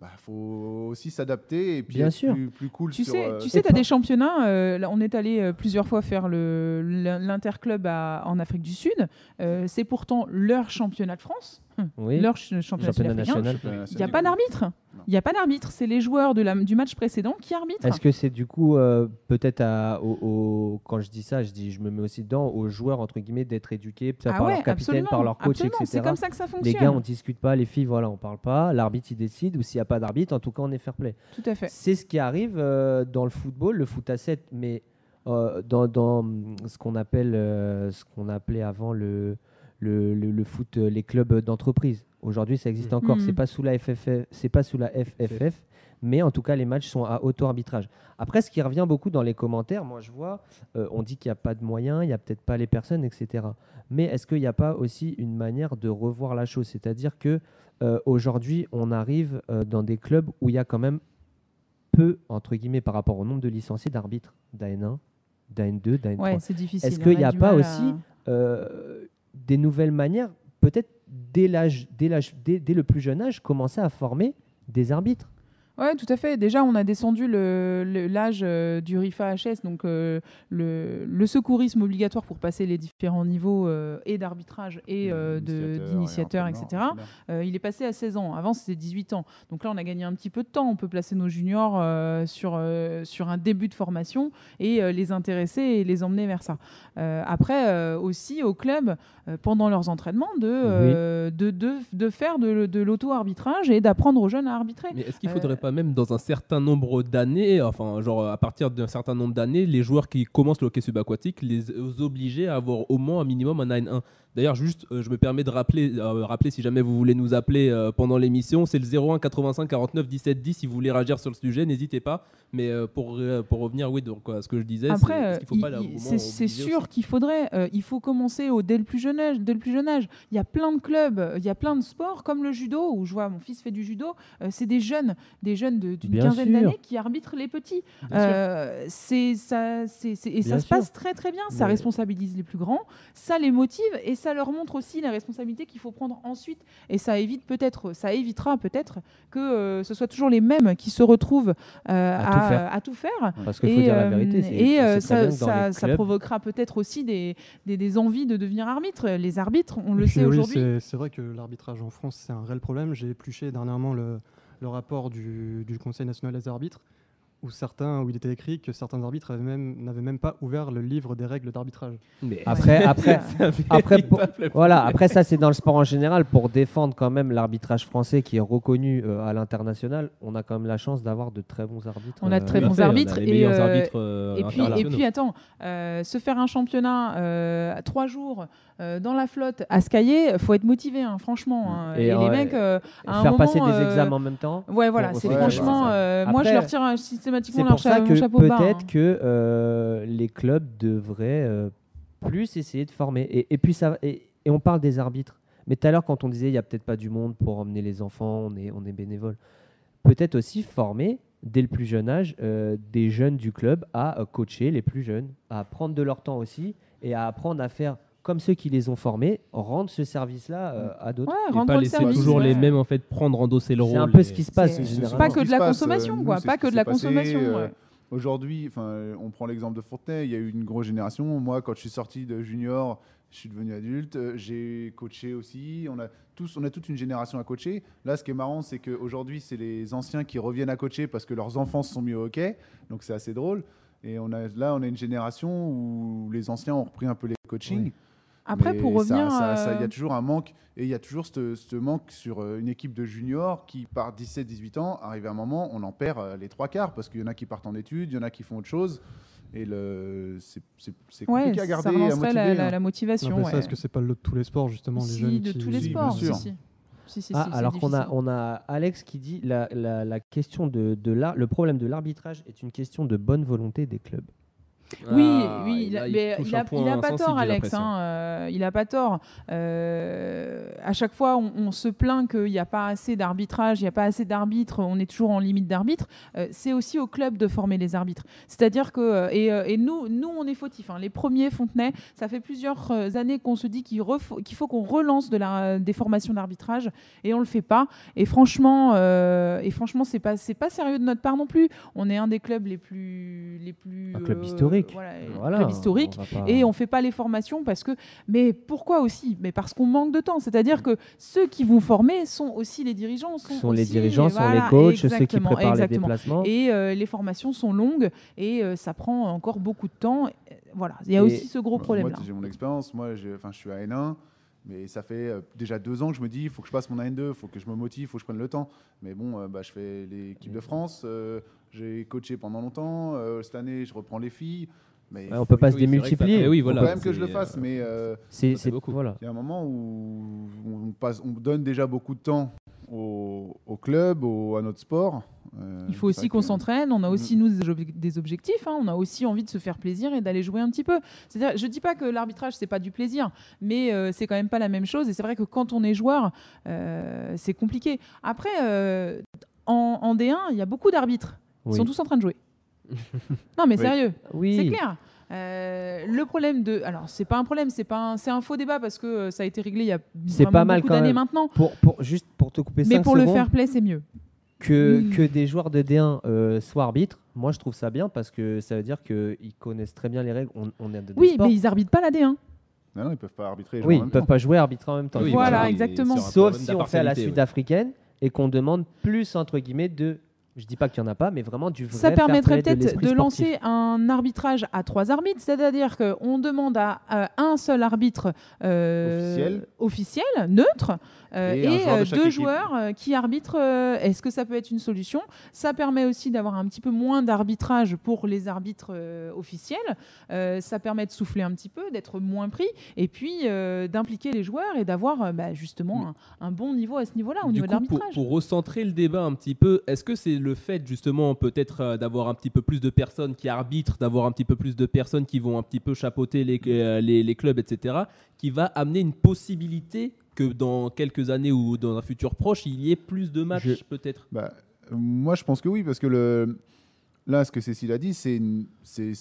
bah, faut aussi s'adapter et puis Bien être sûr. Plus, plus cool Tu sur. sais, euh, tu sais, as des championnats. euh, là, on est allé euh, plusieurs fois faire l'interclub en Afrique du Sud. Euh, c'est pourtant leur championnat de France, Oui, leur ch- championnat, championnat national. Il n'y a pas d'arbitre. Il n'y a pas d'arbitre. C'est les joueurs de la- du match précédent qui arbitrent. Est-ce que c'est du coup euh, peut-être à- au- au- quand je dis ça, je dis je me mets aussi dedans aux joueurs entre guillemets d'être éduqués Ah par ouais, leur capitaine, absolument, par leur coach, absolument. etc. C'est comme ça que ça Les fonctionne. gars, on discute pas, les filles, voilà, on parle pas. L'arbitre il décide ou s'il n'y a pas d'arbitre, en tout cas on est fair play. Tout à fait. C'est ce qui arrive euh, dans le football, le foot à 7, mais euh, dans, dans, hum, ce qu'on appelle, euh, ce qu'on appelait avant le, le, le- le foot, euh, les clubs d'entreprise. Aujourd'hui, ça existe encore. Mhm. C'est pas sous la FFF, c'est pas sous la FFF, mais en tout cas, les matchs sont à auto-arbitrage. Après, ce qui revient beaucoup dans les commentaires, moi je vois, euh, on dit qu'il n'y a pas de moyens, il n'y a peut-être pas les personnes, etc. Mais est-ce qu'il n'y a pas aussi une manière de revoir la chose? C'est-à-dire que euh, aujourd'hui, on arrive euh, dans des clubs où il y a quand même peu, entre guillemets, par rapport au nombre de licenciés d'arbitres d'AN1, d'AN2, d'AN3. Ouais, c'est difficile. Est-ce qu'il n'y a pas aussi à- euh, des nouvelles manières, peut-être dès, le plus jeune âge, commencer à former des arbitres Ouais, tout à fait. Déjà, on a descendu le- le- l'âge euh, du RIFA HS, donc euh, le, le secourisme obligatoire pour passer les différents niveaux euh, et d'arbitrage et euh, de- d'initiateur, etc. Euh, il est passé à 16 ans. Avant, c'était 18 ans. Donc là, on a gagné un petit peu de temps. On peut placer nos juniors euh, sur, euh, sur un début de formation et euh, les intéresser et les emmener vers ça. Euh, après, euh, aussi au club, euh, pendant leurs entraînements, de, euh, de, de, de faire de, de l'auto-arbitrage et d'apprendre aux jeunes à arbitrer. Mais est-ce qu'il Euh, faudrait pas même dans un certain nombre d'années, enfin genre à partir d'un certain nombre d'années, les joueurs qui commencent le hockey subaquatique, les obliger à avoir au moins un minimum un 9-1 D'ailleurs, juste, euh, je me permets de rappeler, euh, rappeler si jamais vous voulez nous appeler euh, pendant l'émission, c'est le 01 85 49 17 10. Si vous voulez réagir sur le sujet, n'hésitez pas. Mais euh, pour, euh, pour revenir, oui, donc à ce que je disais, c'est- Après, c'est sûr qu'il faudrait, euh, il faut commencer au, dès, le plus jeune âge, dès le plus jeune âge. Il y a plein de clubs, il y a plein de sports comme le judo, où je vois mon fils fait du judo. euh, c'est des jeunes, des jeunes d'une quinzaine d'années qui arbitrent les petits. Euh, c'est ça, c'est- c'est- et Bien ça se passe très très bien. Ça Mais- responsabilise les plus grands, ça les motive et ça leur montre aussi la responsabilité qu'il faut prendre ensuite. Et ça évite peut-être, ça évitera peut-être que euh, ce soit toujours les mêmes qui se retrouvent euh, À tout à, faire. à tout faire. Parce qu'il faut Et, dire la vérité. Et euh, bien ça, que provoquera peut-être aussi des, des, des envies de devenir arbitre. Les arbitres, on le Et sait oui, aujourd'hui. c'est- C'est vrai que l'arbitrage en France, c'est un réel problème. J'ai épluché dernièrement le, le rapport du, du Conseil national des arbitres, où, certains, où il était écrit que certains arbitres avaient même- n'avaient même pas ouvert le livre des règles d'arbitrage. Mais Après, après, après, pour- voilà, après ça c'est dans le sport en général pour défendre quand même l'arbitrage français qui est reconnu euh, à l'international. On a quand même la chance d'avoir de très bons arbitres. On a de très euh, bons arbitres et, euh, arbitres, euh, Et puis, et puis attends, euh, se faire un championnat euh, à trois jours euh, dans la flotte à Scaillé, faut être motivé, hein, franchement. hein. Et, Et, les mecs, euh, à un faire passer moment, des euh, examens en même temps. Ouais, voilà, c'est ouais, franchement. ouais, euh, moi, je leur tire euh, systématiquement C'est leur pour ça cha- que mon chapeau bas. peut-être hein. que euh, les clubs devraient euh, plus essayer de former. Et, et puis ça, et, et on parle des arbitres. Mais tout à l'heure, quand on disait il n'y a peut-être pas du monde pour emmener les enfants, on est, on est bénévole. Peut-être aussi former dès le plus jeune âge euh, des jeunes du club à coacher les plus jeunes, à prendre de leur temps aussi et à apprendre à faire comme ceux qui les ont formés, rendre ce service-là euh, à d'autres. Ouais, Et pas laisser toujours ouais. les mêmes en fait prendre endosser le rôle. C'est un peu et- ce qui se passe C'est- généralement. Pas que ce de la consommation, euh, quoi, pas que de la passé, consommation. euh, ouais. Aujourd'hui, enfin, on prend l'exemple de Fontenay, il y a eu une grosse génération. Moi, quand je suis sorti de junior, je suis devenu adulte, euh, j'ai coaché aussi. On a tous, on a toute une génération à coacher. Là, ce qui est marrant, c'est qu'aujourd'hui, c'est les anciens qui reviennent à coacher parce que leurs enfants se sont mis au hockey. Donc, c'est assez drôle. Et on a, là, on a une génération où les anciens ont repris un peu les coachings. Oui. Après, Mais pour revenir. ça- ça- il y euh, a toujours un manque. Et il y a toujours ce manque sur euh, une équipe de juniors qui, par 17-18 ans, arrive à un moment, on en perd euh, les trois quarts parce qu'il y en a qui partent en études, il y en a qui font autre chose. Et le, c'est, c'est, c'est Ouais, compliqué à garder, ça à relancerait motiver. la, la- hein. la motivation. Ouais. est-ce que c'est pas le lot de tous les sports, justement, les Si, jeunes de qui- tous les Si, bien sports. sûr. Si, si. Si, si, Ah, si, alors qu'on a, on a Alex qui dit la, la, la question de, le problème de l'arbitrage est une question de bonne volonté des clubs. Oui, Ah, oui, il a, mais il a, point il a pas tort, Alex. hein, euh, il a pas tort. Euh, à chaque fois, on, on se plaint qu'il n'y a pas assez d'arbitrage, il n'y a pas assez d'arbitres, on est toujours en limite d'arbitre. Euh, c'est aussi au club de former les arbitres. C'est-à-dire que, euh, et, et nous, nous, on est fautifs. hein. Les premiers Fontenay, ça fait plusieurs années qu'on se dit qu'il faut qu'on relance de la, des formations d'arbitrage et on le fait pas. Et franchement, euh, et franchement, c'est pas, c'est pas sérieux de notre part non plus. On est un des clubs les plus, les plus, Un club euh, historique. voilà, les Voilà, clubs historiques. on pas- Et on fait pas les formations parce que. Mais pourquoi aussi? Mais parce qu'on manque de temps. C'est-à-dire que ceux qui vont former sont aussi les dirigeants. Sont, sont les dirigeants, sont voilà, les coachs, ceux qui exactement, préparent les exactement. déplacements. Et euh, les formations sont longues et euh, ça prend encore beaucoup de temps. Euh, Voilà, il y a Et- aussi ce gros Moi, problème-là. j'ai mon expérience. Moi, je suis à N1, mais ça fait euh, déjà deux ans que je me dis, il faut que je passe mon N2, il faut que je me motive, il faut que je prenne le temps. Mais bon, euh, bah, je fais l'équipe de France, euh, j'ai coaché pendant longtemps. euh, cette année, je reprends les filles. Mais Ouais, on peut pas se démultiplier. oui, il faut voilà, quand même que je le c'est, fasse. Mais euh, C'est beaucoup. voilà. il y a un moment où on, passe, on donne déjà beaucoup de temps au, au club, au- à notre sport. Euh, Il faut aussi qu'on s'entraîne. On a aussi, Mm. nous, des ob- des objectifs. hein. On a aussi envie de se faire plaisir et d'aller jouer un petit peu. C'est-à-dire, je dis pas que l'arbitrage, c'est pas du plaisir, mais euh, c'est quand même pas la même chose. Et c'est vrai que quand on est joueur, euh, c'est compliqué. Après, euh, en, en D1, il y a beaucoup d'arbitres. Ils Oui. sont tous en train de jouer. non, mais Oui. sérieux. Oui. C'est clair. Euh, le problème de, alors c'est pas un problème, c'est pas, un- c'est un faux débat parce que euh, ça a été réglé il y a C'est vraiment pas mal beaucoup quand d'années même. maintenant. Pour, pour, juste pour te couper Mais 5 pour le fair play, c'est mieux. Que, Mm. que des joueurs de D1 euh, soient arbitres, moi je trouve ça bien parce que ça veut dire qu'ils connaissent très bien les règles. On, on est de Oui, sport. mais ils arbitrent pas la D1. Non, non, ils peuvent pas arbitrer. Oui, ils peuvent temps. pas jouer arbitrer en même temps. Oui, Voilà, exactement. Sauf si on fait à la ouais. sud-africaine et qu'on demande plus entre guillemets de, je dis pas qu'il y en a pas, mais vraiment du vrai Ça permettrait de peut-être de, lancer un arbitrage à trois arbitres, c'est-à-dire qu'on demande à, à un seul arbitre euh, Officiel. officiel, neutre, euh, Et et, un joueur de euh, deux équipe. joueurs euh, qui arbitrent. euh, Est-ce que ça peut être une solution? Ça permet aussi d'avoir un petit peu moins d'arbitrage pour les arbitres euh, officiels. Euh, ça permet de souffler un petit peu, d'être moins pris, et puis euh, d'impliquer les joueurs et d'avoir euh, bah, justement un, un bon niveau à ce niveau-là, au Du niveau de coup, pour, l'arbitrage. pour recentrer le débat un petit peu, est-ce que c'est le fait justement peut-être euh, d'avoir un petit peu plus de personnes qui arbitrent, d'avoir un petit peu plus de personnes qui vont un petit peu chapeauter les, euh, les, les clubs, etc., qui va amener une possibilité que dans quelques années ou dans un futur proche, il y ait plus de matchs Je- peut-être Bah, Moi, je pense que oui, parce que le... là, ce que Cécile a dit, c'est une-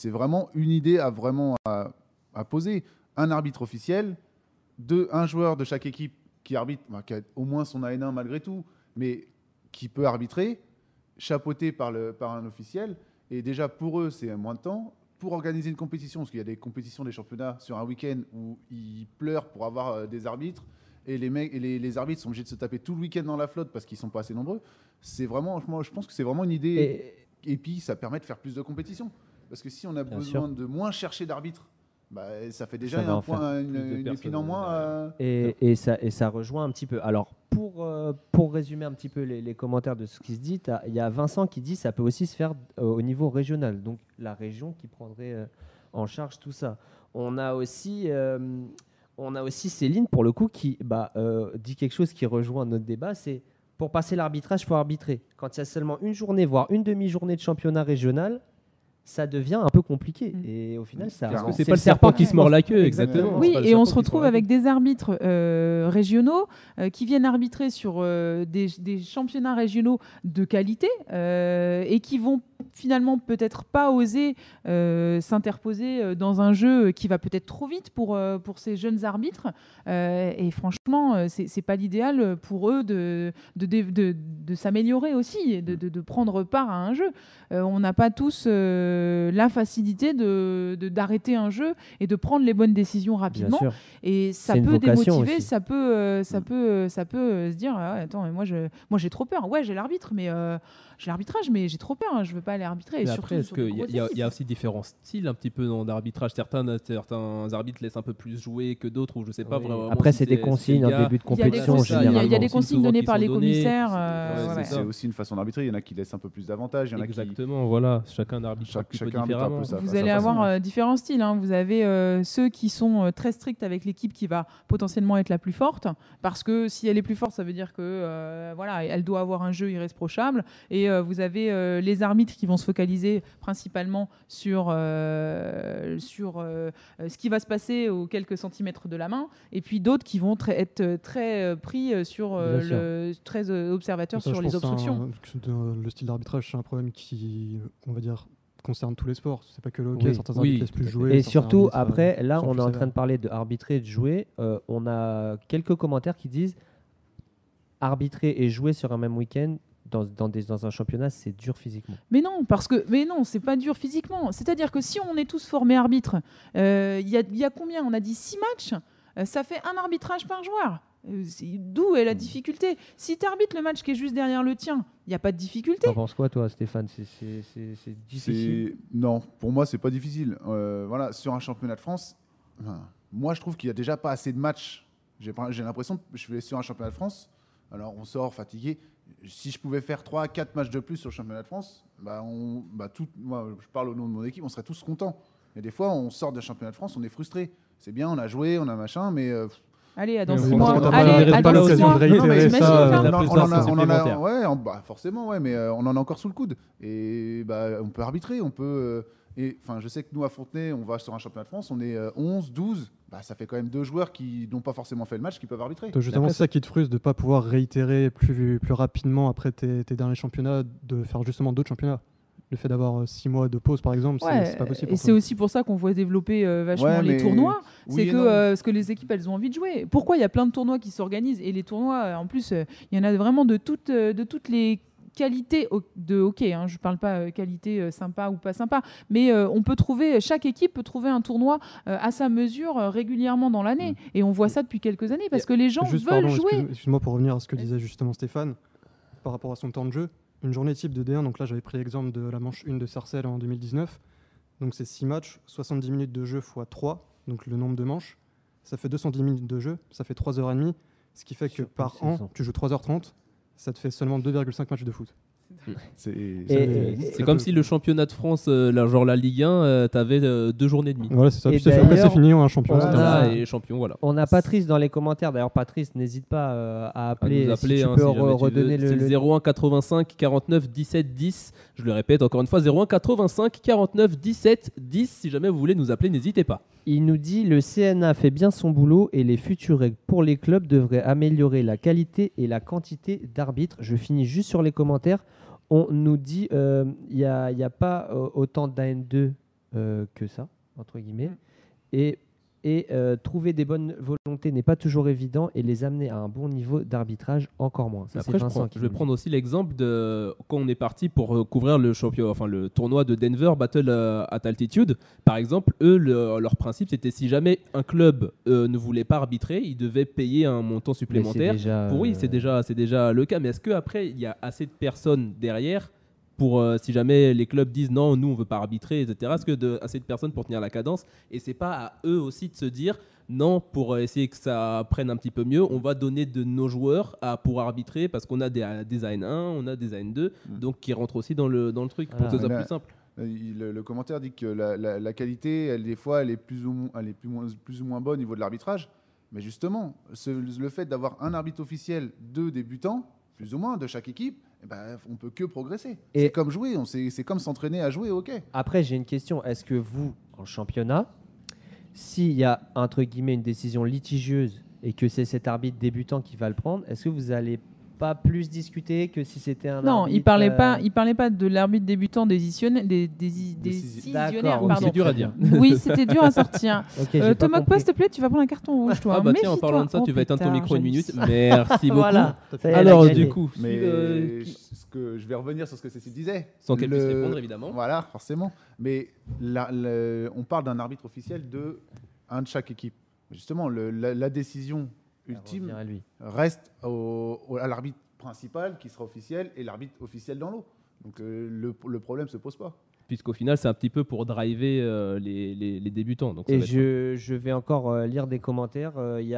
vraiment une idée à vraiment à, à poser. Un arbitre officiel, deux, un joueur de chaque équipe qui arbitre, bah, qui a au moins son AN1 malgré tout, mais qui peut arbitrer, chapeauté par, le, par un officiel. Et déjà, pour eux, c'est moins de temps. Pour organiser une compétition, parce qu'il y a des compétitions des championnats sur un week-end où ils pleurent pour avoir euh, des arbitres, et les, mecs, et les, les arbitres sont obligés de se taper tout le week-end dans la flotte parce qu'ils sont pas assez nombreux. C'est vraiment, moi, je pense que c'est vraiment une idée. Et- Et, puis, ça permet de faire plus de compétitions. Parce que si on a Bien besoin sûr. de moins chercher d'arbitres, bah, ça fait déjà Ça un point, une, une épine en moins. euh, Et, et ça, et ça rejoint un petit peu. Alors, pour, euh, pour résumer un petit peu les, les commentaires de ce qui se dit, il y a Vincent qui dit ça peut aussi se faire euh, au niveau régional. Donc, la région qui prendrait en charge tout ça. On a aussi, on a aussi Céline, pour le coup, qui bah, dit quelque chose qui rejoint notre débat c'est pour passer l'arbitrage, il faut arbitrer. Quand il y a seulement une journée, voire une demi-journée de championnat régional, ça devient un peu compliqué. Mm. Et au final, ça. Parce que C'est pas le serpent qui se mord la queue, exactement. Oui, et on se retrouve avec des arbitres euh, régionaux euh, qui viennent arbitrer sur euh, des, des championnats régionaux de qualité euh, et qui vont finalement peut-être pas oser euh, s'interposer euh, dans un jeu qui va peut-être trop vite pour, euh, pour ces jeunes arbitres. Euh, et franchement, c'est pas l'idéal pour eux de, de, de, de- de s'améliorer aussi et de, de- de prendre part à un jeu. Euh, on n'a pas tous la facilité de de- d'arrêter un jeu et de prendre les bonnes décisions rapidement. Et ça peut démotiver, aussi. ça peut, euh, ça Mm. peut, ça peut se dire ah attends, mais moi j'ai trop peur. Ouais, j'ai l'arbitre, mais j'ai l'arbitrage, mais j'ai trop peur. hein, je veux pas aller arbitrer. Et Mais surtout après, est-ce qu'il y, a- y y aussi différents styles un petit peu dans l'arbitrage certains, certains arbitres laissent un peu plus jouer que d'autres, ou je sais pas Oui. vraiment. Après, si c'est des si consignes en gars. début de Il y a des compétition, consignes, il y a- il y a généralement. des consignes données par les données. commissaires. Euh, c'est- ouais, ouais. c'est aussi une façon d'arbitrer. Il y en a qui laissent un peu plus d'avantages. Il y en a qui. Exactement, voilà. Chacun arbitre un petit peu différemment. Vous allez avoir euh, différents styles. hein. Vous avez euh, ceux qui sont euh, très stricts avec l'équipe qui va potentiellement être la plus forte, parce que si elle est plus forte, ça veut dire que euh, voilà, elle doit avoir un jeu irréprochable. Et euh, vous avez euh, les arbitres qui vont se focaliser principalement sur euh, sur euh, ce qui va se passer aux quelques centimètres de la main, et puis d'autres qui vont très- être très euh, pris sur euh, le très euh, observateurs Ça, sur les obstructions. un- le style d'arbitrage, c'est un problème qui, on va dire, concerne tous les sports. C'est pas que le hockey, Oui. certains Oui, arbitres plus jouer. Et surtout, après, là, on est en sévères. train de parler de arbitrer et de jouer. Euh, on a quelques commentaires qui disent arbitrer et jouer sur un même week-end dans, dans, des- dans un championnat, c'est dur physiquement. Mais non, parce que mais non, c'est pas dur physiquement. C'est-à-dire que si on est tous formés arbitres, euh, il y, a, il y a combien? On a dit six matchs? euh, ça fait un arbitrage par joueur. Euh, c'est- D'où est la difficulté Si tu arbitres le match qui est juste derrière le tien, il n'y a pas de difficulté. T'en penses quoi, toi, Stéphane? C'est- difficile. Non, pour moi, c'est pas difficile. Euh, voilà, sur un championnat de France, enfin, moi, je trouve qu'il y a déjà pas assez de matchs. J'ai l'impression que je vais sur un championnat de France. Alors, on sort fatigué. Si je pouvais faire 3 4 matchs de plus sur le championnat de France, bah, on, bah, tout, moi, je parle au nom de mon équipe, on serait tous contents. Mais des fois, on sort d'un championnat de France, on est frustré. C'est bien, on a joué, on a machin, mais euh, Allez, dans Mais six on mois. n'aura pas- Allez, on à pas l'occasion de réitérer ça, euh, on, en- a, frustration on en a- supplémentaire. ouais, en- bah, forcément, ouais, mais euh, on en a encore sous le coude. Et bah, on peut arbitrer, on peut. euh, et enfin, je sais que nous à Fontenay, on va sur un championnat de France, on est euh, 11, 12. Bah, ça fait quand même deux joueurs qui n'ont pas forcément fait le match qui peuvent arbitrer. Donc, Justement, c'est ça qui te frustre de ne pas pouvoir réitérer plus, plus rapidement après tes, tes derniers championnats, de faire justement d'autres championnats. Le fait d'avoir 6 mois de pause, par exemple, c'est- Ouais, c'est pas possible. et c'est aussi pour ça qu'on voit développer euh, vachement Ouais, les tournois. Oui c'est que, euh, parce que les équipes, elles ont envie de jouer. Pourquoi il y a plein de tournois qui s'organisent Et les tournois, euh, en plus, euh, il y en a vraiment de toutes, euh, de toutes les qualités ho- de hockey. hein. Je ne parle pas euh, qualité euh, sympa ou pas sympa, mais euh, on peut trouver, chaque équipe peut trouver un tournoi euh, à sa mesure euh, régulièrement dans l'année. Et on voit ça depuis quelques années parce que les gens Juste, veulent pardon, jouer. excuse- Excuse-moi pour revenir à ce que disait justement Stéphane par rapport à son temps de jeu. Une journée type de D1, donc là j'avais pris l'exemple de la manche 1 de Sarcelles en 2019. Donc c'est 6 matchs, 70 minutes de jeu x 3, donc le nombre de manches. Ça fait 210 minutes de jeu, ça fait 3h30, ce qui fait que par 1600. an, tu joues 3h30, ça te fait seulement 2,5 matchs de foot. C'est comme si le championnat de France, euh, genre la Ligue 1, euh, t'avais euh, deux journées et demie. Voilà, c'est ça. Et Puis c'est- après, c'est fini, on a un champion. on a-. Voilà, et champion, voilà. On a Patrice dans les commentaires. D'ailleurs, Patrice, n'hésite pas euh, à À appeler. nous appeler, si tu hein, peux si re- jamais tu redonner le, C'est le- le 01 85 49 17 10. Je le répète encore une fois, 01 85 49 17 10. Si jamais vous voulez nous appeler, n'hésitez pas. Il nous dit le CNA fait bien son boulot et les futures règles pour les clubs devraient améliorer la qualité et la quantité d'arbitres. Je finis juste sur les commentaires. On nous dit euh, il n'y a, y a pas euh, autant d'AN2 euh, que ça, entre guillemets. Et, et euh, trouver des bonnes volontés n'est pas toujours évident et les amener à un bon niveau d'arbitrage encore moins. Ça, Après, je, prends- vais prendre aussi l'exemple de quand on est parti pour euh, couvrir le champion, enfin le tournoi de Denver Battle euh, at Altitude. Par exemple, eux, le- leur principe, c'était si jamais un club euh, ne voulait pas arbitrer, il devait payer un montant supplémentaire. déjà, Pour oui, c'est déjà, c'est déjà le cas. Mais est-ce qu'après, il y a assez de personnes derrière pour, euh, si jamais les clubs disent non, nous, on veut pas arbitrer, etc. Est-ce que de, assez de personnes pour tenir la cadence? Et c'est pas à eux aussi de se dire non, pour euh, essayer que ça prenne un petit peu mieux, on va donner de nos joueurs à, pour arbitrer parce qu'on a des, des AN1, on a des AN2, Mm. donc qui rentrent aussi dans le, dans le truc pour que ce soit plus simple. Euh, Le, le commentaire dit que la, la- la qualité, elle, des fois, elle est plus ou, moins, elle est plus, moins- plus ou moins bonne au niveau de l'arbitrage. Mais justement, ce- le fait d'avoir un arbitre officiel, deux débutants, plus ou moins, de chaque équipe, eh ben, on peut que progresser. Et- C'est comme jouer, on c'est comme s'entraîner à jouer, ok. Après, j'ai une question. Est-ce que vous, en championnat, s'il y a entre guillemets une décision litigieuse et que c'est cet arbitre débutant qui va le prendre, est-ce que vous allez pas plus discuter que si c'était un Non, arbitre il parlait euh, pas, il parlait pas de l'arbitre débutant décisionnaire, des, des, décisionnaire, pardon. C'est dur à dire. Oui, c'était dur à sortir. Ok, j'ai Euh, pas Thomas. Post, s'il te plaît, tu vas prendre un carton rouge, toi. Ah bah tiens, en parlant de ça, tu Oh, vas éteindre ton micro une minute. Merci beaucoup. Voilà. Alors, du coup, Mais euh, ce que, je vais revenir sur ce que Cécile disait. sans qu'elle puisse répondre, évidemment. Voilà, forcément. Mais la- le- on parle d'un arbitre officiel de un de chaque équipe. Justement, le- la, la décision ultime à lui. reste au- au- à l'arbitre principal qui sera officiel et l'arbitre officiel dans l'eau. Donc euh, le, le problème se pose pas. Puisqu'au final, c'est un petit peu pour driver euh, les, les- les débutants. Donc ça Et va être- je, je vais encore euh, lire des commentaires. Euh, Il y, y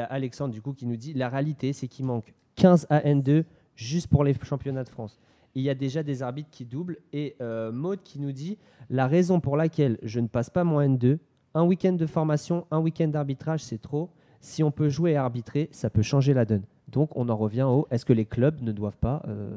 a Alexandre du coup qui nous dit la réalité c'est qu'il manque 15 AN2 juste pour les championnats de France. Il y a déjà des arbitres qui doublent. Et euh, Maud qui nous dit la raison pour laquelle je ne passe pas mon N2, un week-end de formation, un week-end d'arbitrage c'est trop. Si on peut jouer et arbitrer, ça peut changer la donne. Donc on en revient au est-ce que les clubs ne doivent pas euh,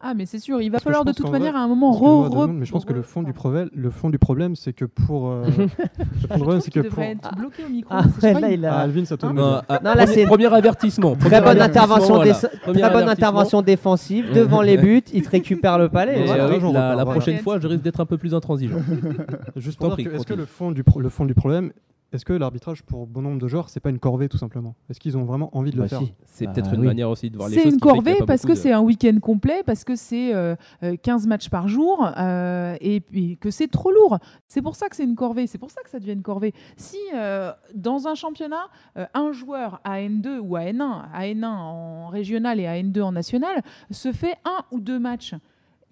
Ah, mais c'est sûr, il va falloir de toute manière à un moment re, mais je pense que le re- fond du, problème, le fond du problème, c'est que pour. euh, le fond du Je problème, trouve c'est que pour. être bloqué au micro. Ah, là, il- a- Ah, Alvin, ça. Non, ah, Non, là, premier- c'est- premier avertissement. Très Premier bonne avertissement, intervention, voilà. déce- Premier très bonne avertissement. intervention défensive devant les buts. Il te récupère le palais. Voilà. euh, oui, la, prochaine fois, je risque d'être un peu plus intransigeant. Juste est-ce que continue. le fond, du pro- le fond du problème, est-ce que l'arbitrage pour bon nombre de joueurs, c'est pas une corvée tout simplement? Est-ce qu'ils ont vraiment envie de le Bah, faire? si. C'est Bah, peut-être une oui. manière aussi de voir les C'est choses. une y a corvée parce que de- c'est un week-end complet, parce que c'est euh, euh, 15 matchs par jour euh, et puis que c'est trop lourd. C'est pour ça que c'est une corvée, c'est pour ça que ça devient une corvée. Si euh, dans un championnat, euh, un joueur à N2 ou à N1, à N1 en régional et à N2 en national, se fait un ou deux matchs.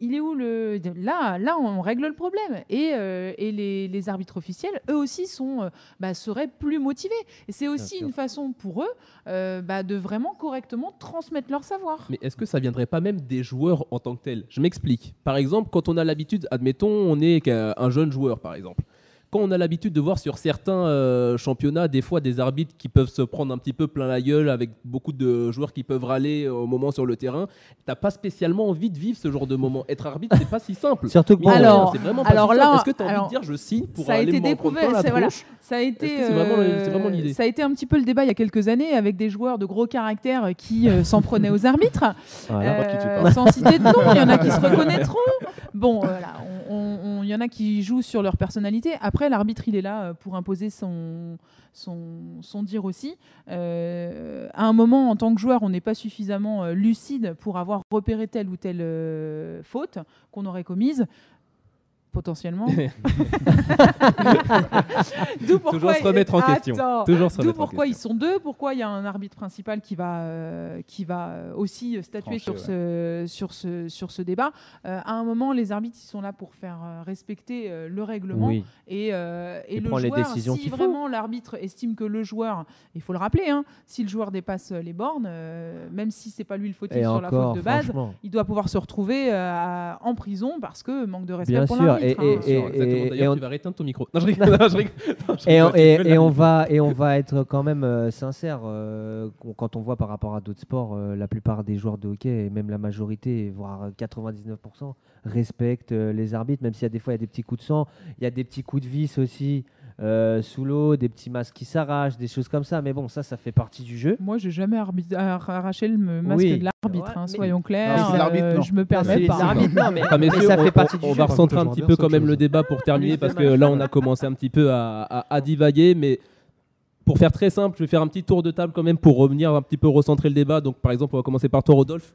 Il est où le là là on règle le problème et, euh, et les, les arbitres officiels eux aussi sont euh, bah, seraient plus motivés et c'est aussi une façon pour eux euh, bah, de vraiment correctement transmettre leur savoir. Mais est-ce que ça viendrait pas même des joueurs en tant que tels? Je m'explique. Par exemple, quand on a l'habitude, admettons, on est qu'un- un jeune joueur, par exemple. Quand on a l'habitude de voir sur certains euh, championnats, des fois, des arbitres qui peuvent se prendre un petit peu plein la gueule avec beaucoup de joueurs qui peuvent râler au moment sur le terrain, t'as pas spécialement envie de vivre ce genre de moment. Être arbitre, c'est pas si simple. Surtout que bon, Alors- c'est vraiment pas alors si là. Est-ce que tu as envie alors, de dire je signe pour ça a aller été m'en prendre découvert, plein la c'est- voilà. Ça a été, c'est vraiment euh, c'est vraiment l'idée? ça a été un petit peu le débat il y a quelques années avec des joueurs de gros caractères qui euh, s'en prenaient aux arbitres. voilà. Euh, sans citer de nom, il y en a qui se reconnaîtront. Bon, euh, voilà, il y en a qui jouent sur leur personnalité. Après, l'arbitre, il est là euh, pour imposer son, dire aussi. Euh, à un moment, en tant que joueur, on n'est pas suffisamment lucide pour avoir repéré telle ou telle faute qu'on aurait commise. Potentiellement. D'où pourquoi Toujours se remettre en question. Attends. Toujours se D'où remettre en pourquoi ils question. sont deux, pourquoi il y a un arbitre principal qui va, euh, qui va aussi statuer Trancher, sur, ce, sur, ce, sur ce débat? Euh, à un moment, les arbitres ils sont là pour faire euh, respecter euh, le règlement Oui. et, euh, et le prend les joueur, décisions si qu'il faut. vraiment l'arbitre estime que le joueur, il faut le rappeler, hein, si le joueur dépasse les bornes, euh, même si c'est pas lui le fautif Et sur la faute de base, il doit pouvoir se retrouver euh, en prison parce que manque de respect Bien pour sûr, l'arbitre. Et- on- tu vas réteindre ton micro. Non, je rigole. non, je rigole. Non, je Et, on- rigole, et- tu peux et on la- va et on va être quand même euh, sincère euh, quand on voit par rapport à d'autres sports, euh, la plupart des joueurs de hockey et même la majorité, voire 99%, respectent euh, les arbitres, même s'il y a des fois il y a des petits coups de sang, il y a des petits coups de vis aussi euh, sous l'eau, des petits masques qui s'arrachent, des choses comme ça. Mais bon, ça, ça fait partie du jeu. Moi, j'ai jamais arraché le masque Oui. de l'arbitre, Ouais, hein, mais- soyons clairs. euh, je me C'est permets pas. non, mais, Ah, mais ça on, fait partie on- du on jeu. va recentrer un petit peu quand même le débat pour terminer parce que là on a commencé un petit peu à, à- à divaguer mais pour faire très simple je vais faire un petit tour de table quand même pour revenir un petit peu recentrer le débat donc par exemple on va commencer par toi Rodolphe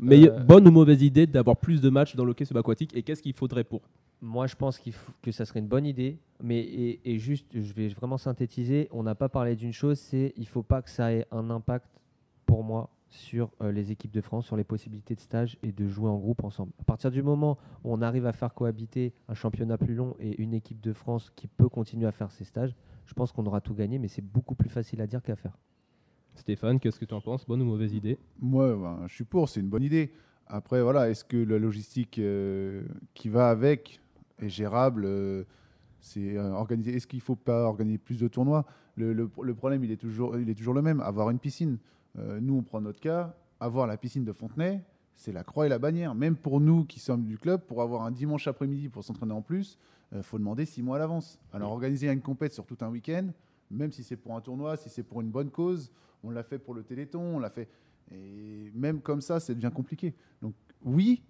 mais Euh. bonne ou mauvaise idée d'avoir plus de matchs dans le hockey subaquatique et qu'est-ce qu'il faudrait pour? Moi, je pense faut- que ça serait une bonne idée. Mais et, et juste, je vais vraiment synthétiser. On n'a pas parlé d'une chose, c'est il faut pas que ça ait un impact pour moi sur euh, les équipes de France, sur les possibilités de stage et de jouer en groupe ensemble. À partir du moment où on arrive à faire cohabiter un championnat plus long et une équipe de France qui peut continuer à faire ses stages, je pense qu'on aura tout gagné. Mais c'est beaucoup plus facile à dire qu'à faire. Stéphane qu'est-ce que tu en penses? Bonne ou mauvaise idée? Moi, ben, je suis pour, c'est une bonne idée. Après, voilà, est-ce que la logistique euh, qui va avec est gérable euh, C'est euh, organisé. Est-ce qu'il ne faut pas organiser plus de tournois? Le, le- le problème, il est, toujours, il est toujours le même. Avoir une piscine. Nous, on prend notre cas. Avoir la piscine de Fontenay, c'est la croix et la bannière. Même pour nous qui sommes du club, pour avoir un dimanche après-midi pour s'entraîner en plus, il faut demander six mois à l'avance. Alors, organiser une compète sur tout un week-end, même si c'est pour un tournoi, si c'est pour une bonne cause, on l'a fait pour le Téléthon, on l'a fait. Et même comme ça, ça devient compliqué. Donc oui,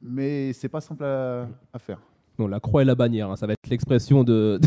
mais c'est pas simple à, à faire. Bon, la croix et la bannière, hein, ça va être l'expression de,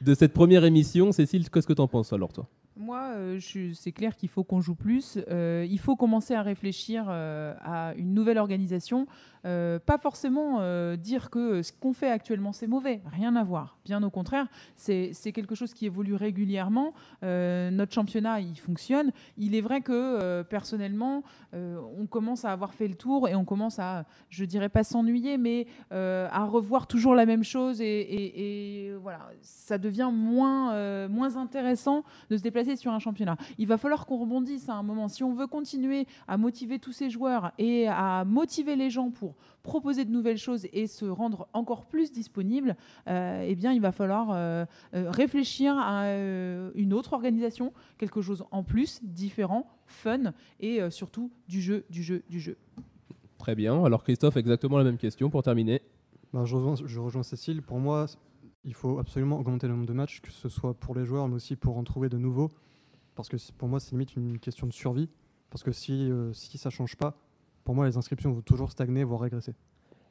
de cette première émission. Cécile, qu'est-ce que tu en penses alors, toi? Moi, euh, c'est clair qu'il faut qu'on joue plus. Euh, il faut commencer à réfléchir euh, à une nouvelle organisation. Euh, pas forcément euh, dire que ce qu'on fait actuellement c'est mauvais, rien à voir. Bien au contraire, c'est quelque chose qui évolue régulièrement. Euh, notre championnat, il fonctionne. Il est vrai que personnellement, on commence à avoir fait le tour et on commence à, je dirais pas s'ennuyer, mais à revoir toujours la même chose et, et- voilà, ça devient moins, moins intéressant de se déplacer sur un championnat. Il va falloir qu'on rebondisse à un moment. Si on veut continuer à motiver tous ces joueurs et à motiver les gens pour proposer de nouvelles choses et se rendre encore plus disponible, euh, eh bien, il va falloir euh, euh, réfléchir à euh, une autre organisation, quelque chose en plus, différent, fun et euh, surtout du jeu, du jeu, du jeu. Très bien. Alors Christophe, exactement la même question pour terminer. Ben, je, rejoins, je rejoins Cécile. Pour moi, il faut absolument augmenter le nombre de matchs, que ce soit pour les joueurs, mais aussi pour en trouver de nouveaux. Parce que pour moi, c'est limite une question de survie. Parce que si, euh, si ça change pas, pour moi, les inscriptions vont toujours stagner, voire régresser.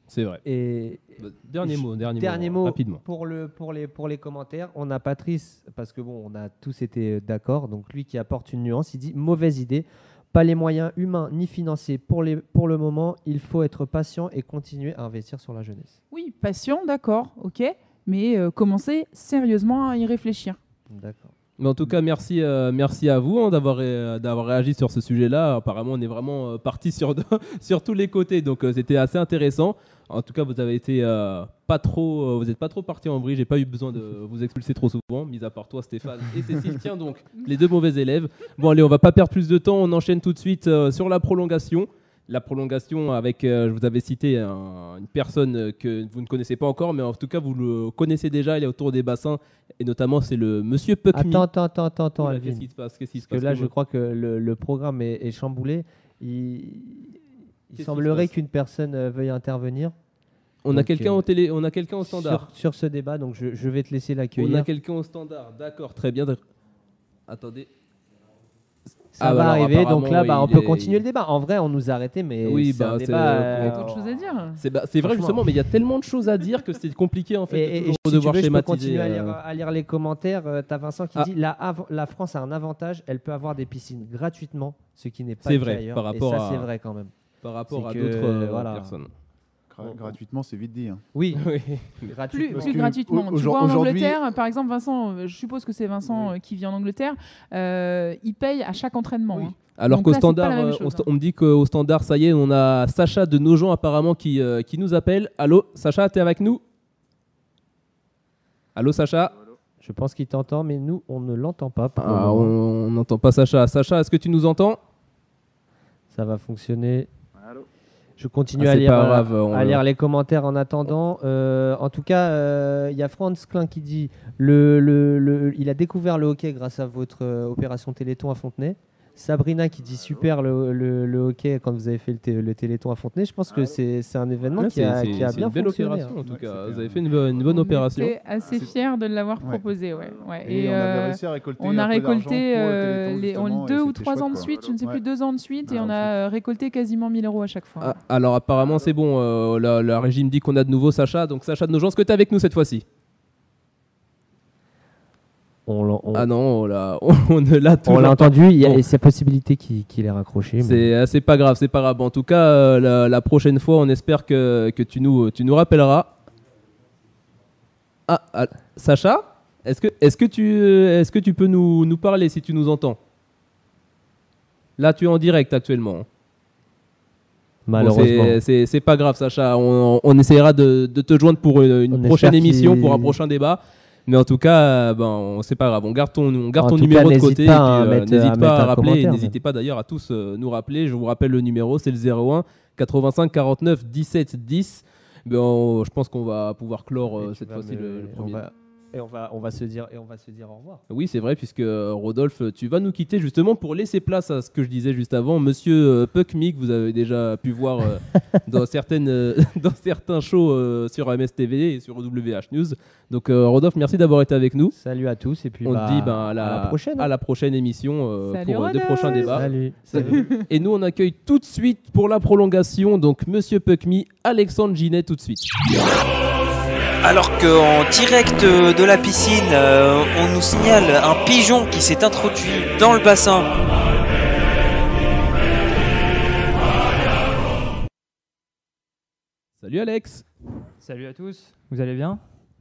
C'est vrai. Et Dernier mot, dernier, Dernier mot, mot rapidement. pour, le, pour, les, pour les commentaires. On a Patrice, parce que bon, on a tous été euh, d'accord, donc lui qui apporte une nuance, il dit mauvaise idée, pas les moyens humains ni financiers pour, les, pour le moment, il faut être patient et continuer à investir sur la jeunesse. Oui, patient, d'accord, ok, mais euh, commencer sérieusement à y réfléchir. D'accord. Mais en tout cas, merci, euh, merci à vous hein, d'avoir d'avoir réagi sur ce sujet-là. Apparemment, on est vraiment euh, parti sur, sur tous les côtés, donc euh, c'était assez intéressant. En tout cas, vous avez été euh, pas trop, vous n'êtes pas trop parti en vrille. J'ai pas eu besoin de vous expulser trop souvent, mis à part toi, Stéphane et Cécile. Tiens donc, les deux mauvais élèves. Bon, allez, on va pas perdre plus de temps. On enchaîne tout de suite sur la prolongation. La prolongation avec, euh, je vous avais cité un- une personne euh, que vous ne connaissez pas encore, mais en tout cas vous le connaissez déjà. Il est autour des bassins et notamment c'est le Monsieur Puckme. Attends, attends, attends, attends, attends, Alvin. Qu'est-ce qui se passe se que là, je crois que le, le programme est, est chamboulé. Il, semblerait qu'une personne euh, veuille intervenir. On a quelqu'un euh, au télé, on a quelqu'un au standard. Sur, sur ce débat, donc je, je vais te laisser On a l'accueillir. quelqu'un au standard. D'accord, très bien. Attendez. Ça Ah, va bah alors, arriver, donc là, bah, on peut est- continuer le débat. En vrai, on nous a arrêté, mais Oui, c'est bah, un c'est, débat. Il y a d'autres choses à dire. C'est bah, vrai justement, mais il y a tellement de choses à dire que c'est compliqué en fait Et, de et- si tu devoir veux, je peux schématiser. continuer à lire, euh, à lire les commentaires. Euh, T'as Vincent qui Ah. dit la, la France a un avantage, elle peut avoir des piscines gratuitement, ce qui n'est pas vrai, ailleurs. par rapport et ça, à- c'est vrai quand même. par rapport à d'autres euh, voilà. personnes. Bon. gratuitement, c'est vite dit. hein. Oui, Oui. Plus, gratuitement. Plus gratuitement. tu vois, en aujourd'hui- Angleterre, par exemple, Vincent, euh, je suppose que c'est Vincent euh, qui vit en Angleterre, euh, il paye à chaque entraînement. Oui. hein. Alors qu'au standard, euh, chose, on, hein. on me dit qu'au standard, ça y est, on a Sacha de Nogent apparemment qui, euh, qui nous appelle. Allô, Sacha, t'es avec nous? Allô, Sacha? Je pense qu'il t'entend, mais nous, on ne l'entend pas. Ah, on n'entend pas Sacha. Sacha, est-ce que tu nous entends? Ça va fonctionner. Je continue Ah, à, lire, euh, à lire les commentaires en attendant. Euh, en tout cas, euh, il y a Franz Klein qui dit le, le- le- il a découvert le hockey grâce à votre euh, opération Téléthon à Fontenay. Sabrina qui dit super le, le- le hockey quand vous avez fait le, le téléthon à Fontenay. Je pense que c'est c'est un événement Là, qui a, qui a c'est bien une belle fonctionné. opération hein. en tout Ouais, cas. c'était Vous avez fait une, bonne- une bonne On opération. était assez fiers de l'avoir Ouais. proposé, ouais. ouais. Et, on euh, réussi à récolter. on a récolté euh, Téléthon, les, on- deux ou trois chouette, ans de quoi. suite, je ne sais Ouais. plus, deux ans de suite, et Ah, on a euh, récolté quasiment 1000 euros à chaque fois. Ah, alors apparemment c'est bon, euh, la, la régie me dit qu'on a de nouveau Sacha, donc Sacha de nos gens, est-ce que tu es avec nous cette fois-ci? On, Ah non, on l'a on ne l'a on toujours l'a entendu, il y a c'est possibilité qu'il qu'il ait raccroché. C'est euh, c'est pas grave, c'est pas grave. En tout cas, euh, la, la prochaine fois, on espère que, que tu, nous, tu nous rappelleras. Ah, ah, Sacha, est-ce que, est que, tu, euh, est que tu peux nous, nous parler si tu nous entends? Là, tu es en direct actuellement. Bon, Malheureusement. c'est- c'est c'est pas grave, Sacha. On, on essaiera de, de te joindre pour une, prochaine émission, pour un prochain débat. Mais en tout cas, euh, ben, on- c'est pas grave. On garde ton, on garde En ton numéro cas, de côté. euh, N'hésite à pas mettre à rappeler. N'hésitez pas d'ailleurs à tous euh, nous rappeler. Je vous rappelle le numéro, c'est le 01 85 49 17 10. Ben, on- je pense qu'on va pouvoir clore euh, cette fois-ci me- le, le premier. Et on va, on va se dire, et on va se dire au revoir. Oui, c'est vrai, puisque euh, Rodolphe, tu vas nous quitter justement pour laisser place à ce que je disais juste avant. Monsieur euh, Puck Mick, vous avez déjà pu voir euh, dans, certaines, euh, dans certains shows euh, sur MSTV et sur WH News. Donc, euh, Rodolphe, merci d'avoir été avec nous. Salut à tous et puis On bah, te dit ben, à, la, prochaine. à la prochaine émission euh, Salut, pour euh, de Rodolphe. prochains débats. Salut. Et nous, on accueille tout de suite pour la prolongation, donc Monsieur Puckme, Alexandre Ginet tout de suite. Alors qu'en direct de la piscine, euh, on nous signale un pigeon qui s'est introduit dans le bassin. Salut Alex. Salut à tous, vous allez bien?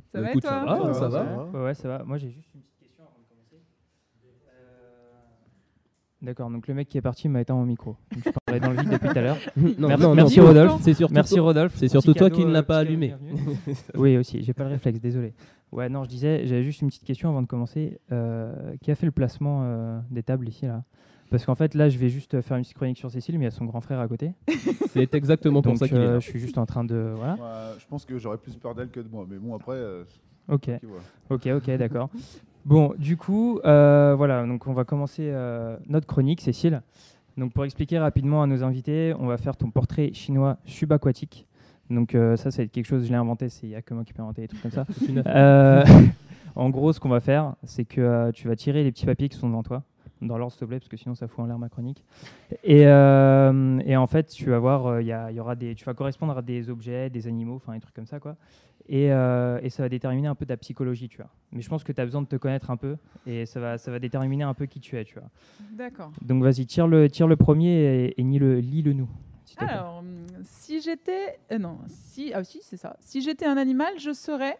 Ça Bah, va et écoute, toi? ça va, ça va. Ouais, ouais, ça va. Moi j'ai juste une petite question avant de commencer. Euh, D'accord, donc le mec qui est parti m'a éteint mon micro. Donc, je parlais dans le vide depuis tout à l'heure. Non, Merci- non, Rodolphe. C'est surtout, Merci toi- Rodolphe. c'est surtout toi qui ne l'as euh, pas allumé. bienvenue. oui, aussi, j'ai pas le réflexe, désolé. Ouais, non, je disais, j'avais juste une petite question avant de commencer. Euh, qui a fait le placement euh, des tables ici là? Parce qu'en fait, là, je vais juste faire une petite chronique sur Cécile, mais il y a son grand frère à côté. C'est exactement pour Donc, ça euh, là. je suis juste en train de. Voilà. Ouais, je pense que j'aurais plus peur d'elle que de moi. Mais bon, après. euh, Ok. Ok, ok, d'accord. Bon, du coup, euh, voilà, donc on va commencer euh, notre chronique, Cécile. Donc pour expliquer rapidement à nos invités, on va faire ton portrait chinois subaquatique. Donc euh, ça, c'est quelque chose, je l'ai inventé, c'est il n'y a que moi qui peux inventer des trucs comme ça. Euh, en gros, ce qu'on va faire, c'est que tu vas tirer les petits papiers qui sont devant toi, dans l'ordre s'il te plaît, parce que sinon ça fout en l'air ma chronique. Et, et en fait, tu vas voir, il y, a- il y aura des, tu vas correspondre à des objets, des animaux, enfin des trucs comme ça, quoi. Et, euh, et ça va déterminer un peu ta psychologie, tu vois. Mais je pense que tu as besoin de te connaître un peu, et ça va, ça va déterminer un peu qui tu es, tu vois. D'accord. Donc vas-y, tire le, tire le premier et, et lis-le lis-le nous. Alors, hum, si j'étais. euh, non, si. Ah, si, c'est ça. Si j'étais un animal, je serais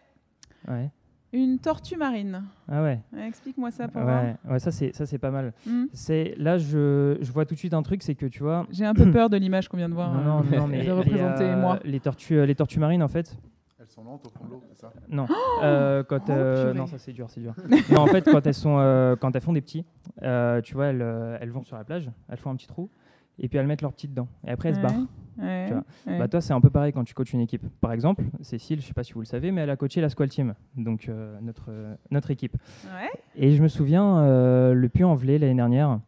Ouais. une tortue marine. Ah ouais. Explique-moi ça pour. Ouais, ouais, ça c'est ça c'est pas mal. Hmm. C'est là je, je vois tout de suite un truc, c'est que tu vois. J'ai un peu peur de l'image qu'on vient de voir. Non, non, non, mais représenter euh, moi. les tortues, euh, les tortues marines en fait. Elles sont lentes au fond de l'eau, c'est ça Non. Euh, quand, Oh, euh, non, ça c'est dur, c'est dur. non, en fait, quand elles sont, euh, quand elles font des petits, euh, tu vois, elles, elles vont sur la plage, elles font un petit trou, et puis elles mettent leurs petites dents, et après elles se Ouais, barrent. ouais, tu vois. ouais. Bah toi, c'est un peu pareil quand tu coaches une équipe. Par exemple, Cécile, je sais pas si vous le savez, mais elle a coaché la Squall Team, donc euh, notre euh, notre équipe. Ouais. Et je me souviens, euh, le Puy-en-Velay l'année dernière,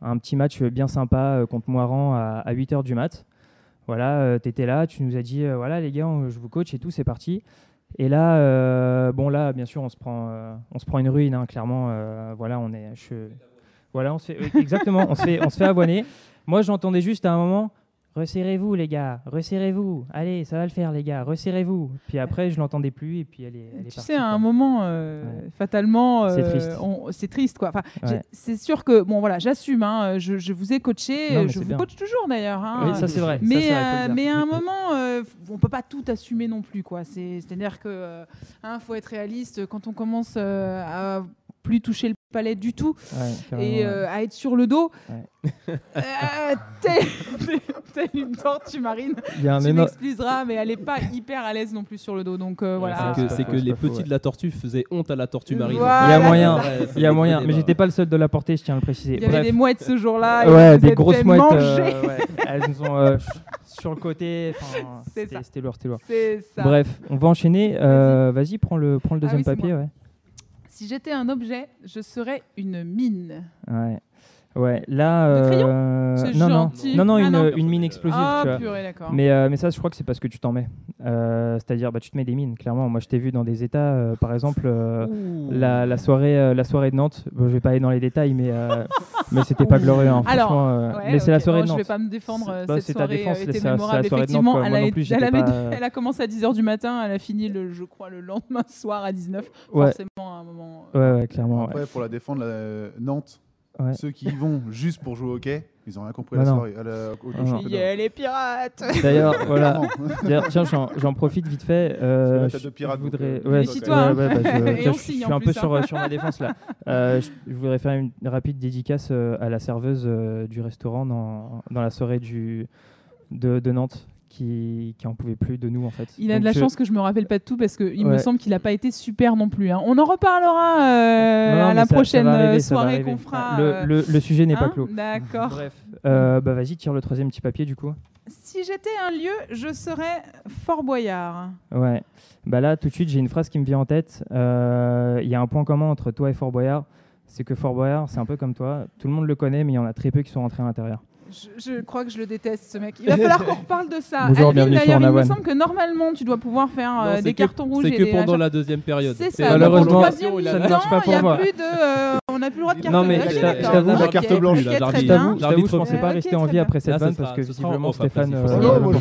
un petit match bien sympa euh, contre Moiran à, 8h du mat. Voilà, tu étais là, tu nous as dit, euh, voilà les gars, je vous coach et tout, c'est parti. Et là, euh, bon là, bien sûr, on se prend, euh, on se prend une ruine, hein, clairement. euh, voilà, on est, voilà, on se fait, exactement, on se fait, on se fait avoiner. Moi, j'entendais juste à un moment, resserrez-vous les gars, resserrez-vous. Allez, ça va le faire les gars, resserrez-vous. Puis après, je l'entendais plus et puis elle est, elle est Tu partie, sais, à un quoi. moment, euh, Ouais. fatalement, C'est euh, triste. c'est triste, quoi. Enfin, Ouais. c'est sûr que, bon, voilà, j'assume. hein, je, je vous ai coaché, Non, je c'est vous bien. coach toujours d'ailleurs. hein. Oui, ça c'est vrai. mais, c'est vrai, euh, mais à un moment, on peut pas tout assumer non plus, quoi. C'est- C'est-à-dire que, hein, faut être réaliste. Quand on commence à plus toucher le palais du tout Ouais, et ouais. euh, à être sur le dos, Ouais. euh, une tortue marine. Il y a un tu éno- m'excuseras, mais elle est pas hyper à l'aise non plus sur le dos. Donc euh, voilà. C'est que, les petits de la tortue faisaient honte à la tortue marine. Voilà, Il y a moyen, il y a moyen, mais j'étais pas le seul de la porter, je tiens à le préciser. Il y avait des mouettes ce jour-là. ouais, des grosses mouettes. euh. Elles nous ont euh, sur le côté. C'était ça. c'était lourd, c'était lourd. C'est ça. Bref, on va enchaîner. euh, Vas-y, prends le, prends le Ah deuxième papier. Ouais. Si j'étais un objet, je serais une mine. Ouais, là. De euh, C'est non, non, gentil. non, non, Ah une, non. une mine explosive. Ah, tu vois. purée, d'accord. Mais, euh, mais ça, je crois que c'est parce que tu t'en mets. Euh, C'est-à-dire, bah, tu te mets des mines, clairement. Moi, je t'ai vu dans des états, euh, par exemple, euh, la, la, soirée, euh, la soirée de Nantes. Bon, je vais pas aller dans les détails, mais, euh, mais c'était pas glorieux. hein, Alors, franchement, euh, ouais, mais c'est la soirée de Je Nantes. vais pas me défendre. cette c'est ta soirée défense, euh, c'est était ça, c'est la soirée de Nantes, Effectivement, quoi. elle Moi a, non plus, elle, j'étais avait- pas- elle a commencé à 10h du matin, elle a fini, le, je crois, le lendemain soir à 19. Ouais. Forcément, à un moment. Ouais, ouais, clairement. Après, ouais. pour la défendre, Nantes, Ouais. ceux qui y vont juste pour jouer au hockey, ils ont rien compris à Bah la non. soirée. à la- au- au Ah non. championnat. Yeah, les pirates D'ailleurs, voilà. D'ailleurs, tiens, j'en profite vite fait. euh, je- voudrais. ouais, méfie-toi, ouais, ouais, bah, je, tiens, suis un peu sur, hein. sur ma défense là. Euh, je, voudrais faire une rapide dédicace euh, à la serveuse du restaurant dans, dans la soirée du, de, de Nantes qui, qui en pouvait plus de nous en fait. Il a Donc de la je- chance que je me rappelle pas de tout parce qu'il me semble qu'il a pas été super non plus. hein. On en reparlera euh, Non, non, à la ça- prochaine euh, arriver, soirée qu'on fera. Le, euh, le- le sujet n'est pas hein clos. D'accord. Bref, euh, bah vas-y, tire le troisième petit papier du coup. Si j'étais un lieu, je serais Fort Boyard. Ouais. Bah là, tout de suite, j'ai une phrase qui me vient en tête. Euh, Il y a un point commun entre toi et Fort Boyard. C'est que Fort Boyard, c'est un peu comme toi. Tout le monde le connaît, mais il y en a très peu qui sont rentrés à l'intérieur. Je, je crois que je le déteste, ce mec. Il va falloir qu'on reparle de ça. Bonjour, Alvin, bienvenue sur d'ailleurs, il me semble que normalement, tu dois pouvoir faire euh, Non, des que- cartons rouges C'est que pendant la deuxième période. C'est ça. Malheureusement, ça ne marche pas pour moi. plus de, euh, on n'a plus le droit de carte Non, mais je t'avoue- La carte blanche. Je pensais pas rester en vie après cette vanne parce que visiblement Stéphane, euh, Alors, mon je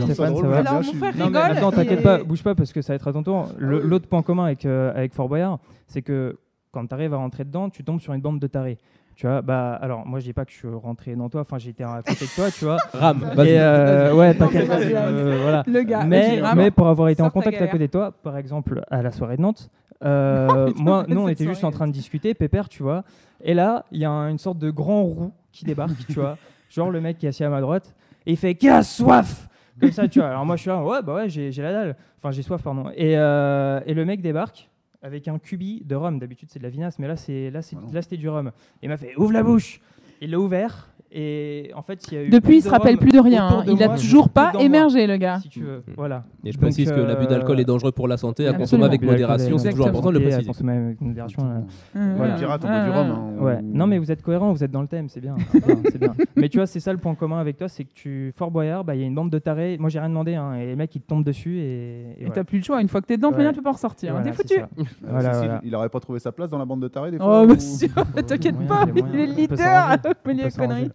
frère suis- Non mais rigole. attends, t'inquiète pas, bouge pas parce que ça va être à ton tour. L'autre point commun avec, euh, avec Fort Boyard, c'est que quand tu arrives à rentrer dedans, tu tombes sur une bande de tarés. Tu vois, bah alors moi je dis pas que je suis rentré dans toi, enfin j'étais à côté de toi, tu vois. Ram, Et euh, ouais, t'inquiète, Non, mais vas-y, euh, voilà. Le gars. Mais, mais pour avoir été en contact à côté de toi, par exemple à la soirée de Nantes, euh, moi, nous on était juste en train de discuter, pépère, tu vois. Et là, il y a un- une sorte de grand roux qui débarque, tu vois. Genre le mec qui est assis à ma droite, et il fait Qui a soif Comme ça, tu vois. Alors moi je suis là, ouais, bah ouais, j'ai j'ai la dalle. Enfin, j'ai soif, pardon. Et, euh, et le mec débarque avec un cubi de rhum. D'habitude, c'est de la vinasse, mais là, c'est là, c'est- Ah là c'était du rhum. Et il m'a fait Ouvre la bouche Il l'a ouvert. Et en fait, il y a eu Depuis, plus il se rappelle plus de rien. hein. de Il a moi toujours pas dans moi, émergé, le gars. Si tu veux, voilà. Et je Donc, précise que l'abus d'alcool euh, est dangereux pour la santé, à absolument. consommer avec modération, est c'est toujours important de le Et à préciser. consommer avec modération. euh. Hum, Voilà. On boit du rhum. hum. hein, Ouais. on- Non, mais vous êtes cohérent, vous êtes dans le thème, c'est bien. c'est bien, c'est bien. Mais tu vois, c'est ça le point commun avec toi, c'est que tu Fort Boyard, bah, il y a une bande de tarés. Moi, j'ai rien demandé, hein, et les mecs ils te tombent dessus et. et Et voilà. t'as plus le choix. Une fois que t'es dedans, Ouais. Fabien, tu peux pas ressortir. hein. Voilà, T'es c'est foutu. ça. Euh, Voilà, Cécile, voilà. Il aurait pas trouvé sa place dans la bande de tarés des fois Oh, ou- monsieur, t'inquiète moyen, pas, il y a moyen. il est On peut leader s'arranger. à On peut les s'arranger. conneries.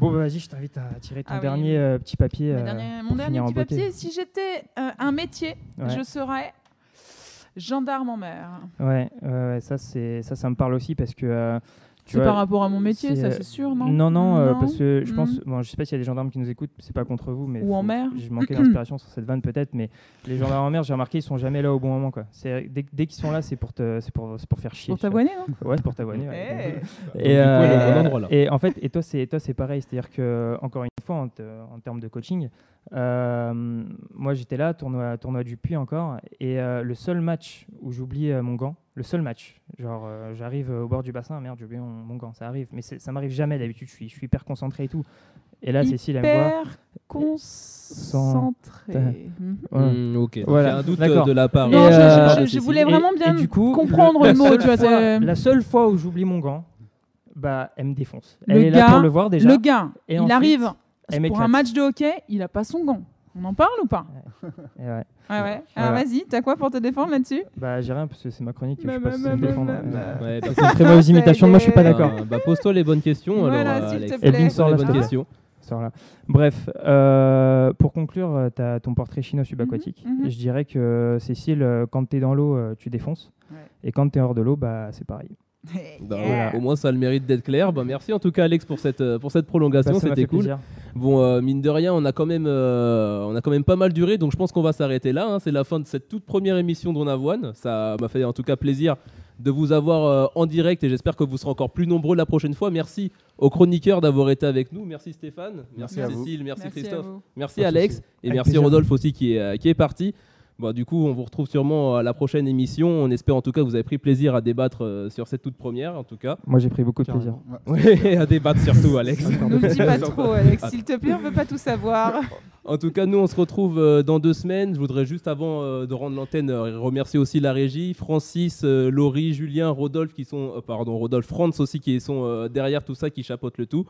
Bon, bah, vas-y, je t'invite à tirer ton Ah oui. dernier euh, petit papier. Mon euh, dernier, mon petit papier, si j'étais euh, un métier, Ouais. je serais gendarme en mer. Ouais, ça, c'est ça, ça me parle aussi parce que. Tu C'est par rapport à mon métier, ça euh, c'est sûr, non? Non, non, euh, parce que je pense. Bon, je sais pas s'il y a des gendarmes qui nous écoutent, c'est pas contre vous, mais. Ou en mer. J'ai manqué d'inspiration sur cette vanne peut-être, mais les gendarmes en mer, j'ai remarqué, ils sont jamais là au bon moment, quoi. C'est dès, dès qu'ils sont là, c'est pour te, c'est pour, c'est pour faire chier. Pour t'avoiner, non Ouais, c'est pour t'avoiner. ouais. Eh. Et, Du coup, elle est au euh, bon endroit, là. et en fait, et toi, c'est toi, c'est pareil. C'est-à-dire que encore une fois, en, te- en termes de coaching, euh, moi, j'étais là, tournoi, tournoi du Puy encore, et euh, le seul match où j'oublie euh, mon gant, le seul match, genre, euh, j'arrive au bord du bassin, merde, j'ai oublié mon, mon gant, ça arrive, mais ça m'arrive jamais d'habitude. Je suis, je suis hyper concentré et tout. Et là, Cécile, elle me voit. Hyper concentré. Mhm. Hmm, ok, Voilà. il y a un doute euh, de la part. Non, euh, je- euh, voulais vraiment bien du coup, comprendre le mot, tu vois, fois- la seule fois où j'oublie mon gant, bah, elle me défonce. Le Elle est là gars- pour le voir déjà. Le gars, Et il ensuite, arrive pour un match de hockey, il a pas son gant. On en parle ou pas ouais. Ouais, ouais. Alors Voilà. vas-y, t'as quoi pour te défendre là-dessus? Bah, j'ai rien parce que c'est ma chronique. Bah, je bah, pas bah, me défendre. bah, bah. Euh, Ouais, bah, c'est une très mauvaise imitation de moi, je suis pas d'accord. Euh, bah, pose-toi les bonnes questions. Voilà, alors, euh, s'il te Alex. plaît. Sort les la bonnes questions. Là. Bref, euh, pour conclure, tu as ton portrait chinois subaquatique. Mhm, mhm. Je dirais que Cécile, euh, quand tu es dans l'eau, euh, tu défonces. Ouais. Et quand tu es hors de l'eau, bah, c'est pareil. Bah, Yeah. Au moins, ça a le mérite d'être clair. Bah, merci en tout cas, Alex, pour cette, pour cette prolongation. Bah, C'était cool. plaisir. Bon, euh, mine de rien, on a quand même, euh, on a quand même pas mal duré, donc je pense qu'on va s'arrêter là. hein. C'est la fin de cette toute première émission d'On Avoine. Ça m'a fait en tout cas plaisir de vous avoir euh, en direct et j'espère que vous serez encore plus nombreux la prochaine fois. Merci aux chroniqueurs d'avoir été avec nous. Merci Stéphane, merci, Merci à vous. Cécile, merci, Christophe, merci Alex et Avec merci plaisir. Rodolphe aussi qui est, qui est parti. Bon, du coup, on vous retrouve sûrement à la prochaine émission. On espère en tout cas que vous avez pris plaisir à débattre euh, sur cette toute première, en tout cas. Moi, j'ai pris beaucoup de plaisir. Oui, à débattre surtout, Alex. Ne le dis pas trop, Alex, s'il te plaît, on veut pas tout savoir. En tout cas, nous, on se retrouve euh, dans deux semaines. Je voudrais juste, avant euh, de rendre l'antenne, euh, remercier aussi la régie, Francis, euh, Laurie, Julien, Rodolphe, qui sont, euh, pardon, Rodolphe, Franz aussi, qui sont euh, derrière tout ça, qui chapeautent le tout.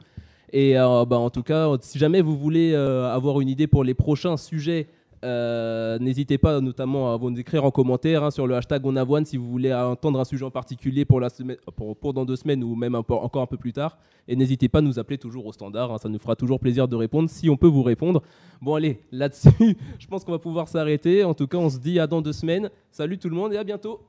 Et euh, bah, en tout cas, si jamais vous voulez euh, avoir une idée pour les prochains sujets, euh, n'hésitez pas notamment à vous écrire en commentaire hein, sur le hashtag OnAvoine si vous voulez entendre un sujet en particulier pour, dans deux semaines ou même encore un peu plus tard. Et n'hésitez pas à nous appeler toujours au standard, hein, ça nous fera toujours plaisir de répondre si on peut vous répondre. Bon allez, là-dessus, je pense qu'on va pouvoir s'arrêter. En tout cas, on se dit à dans deux semaines. Salut tout le monde et à bientôt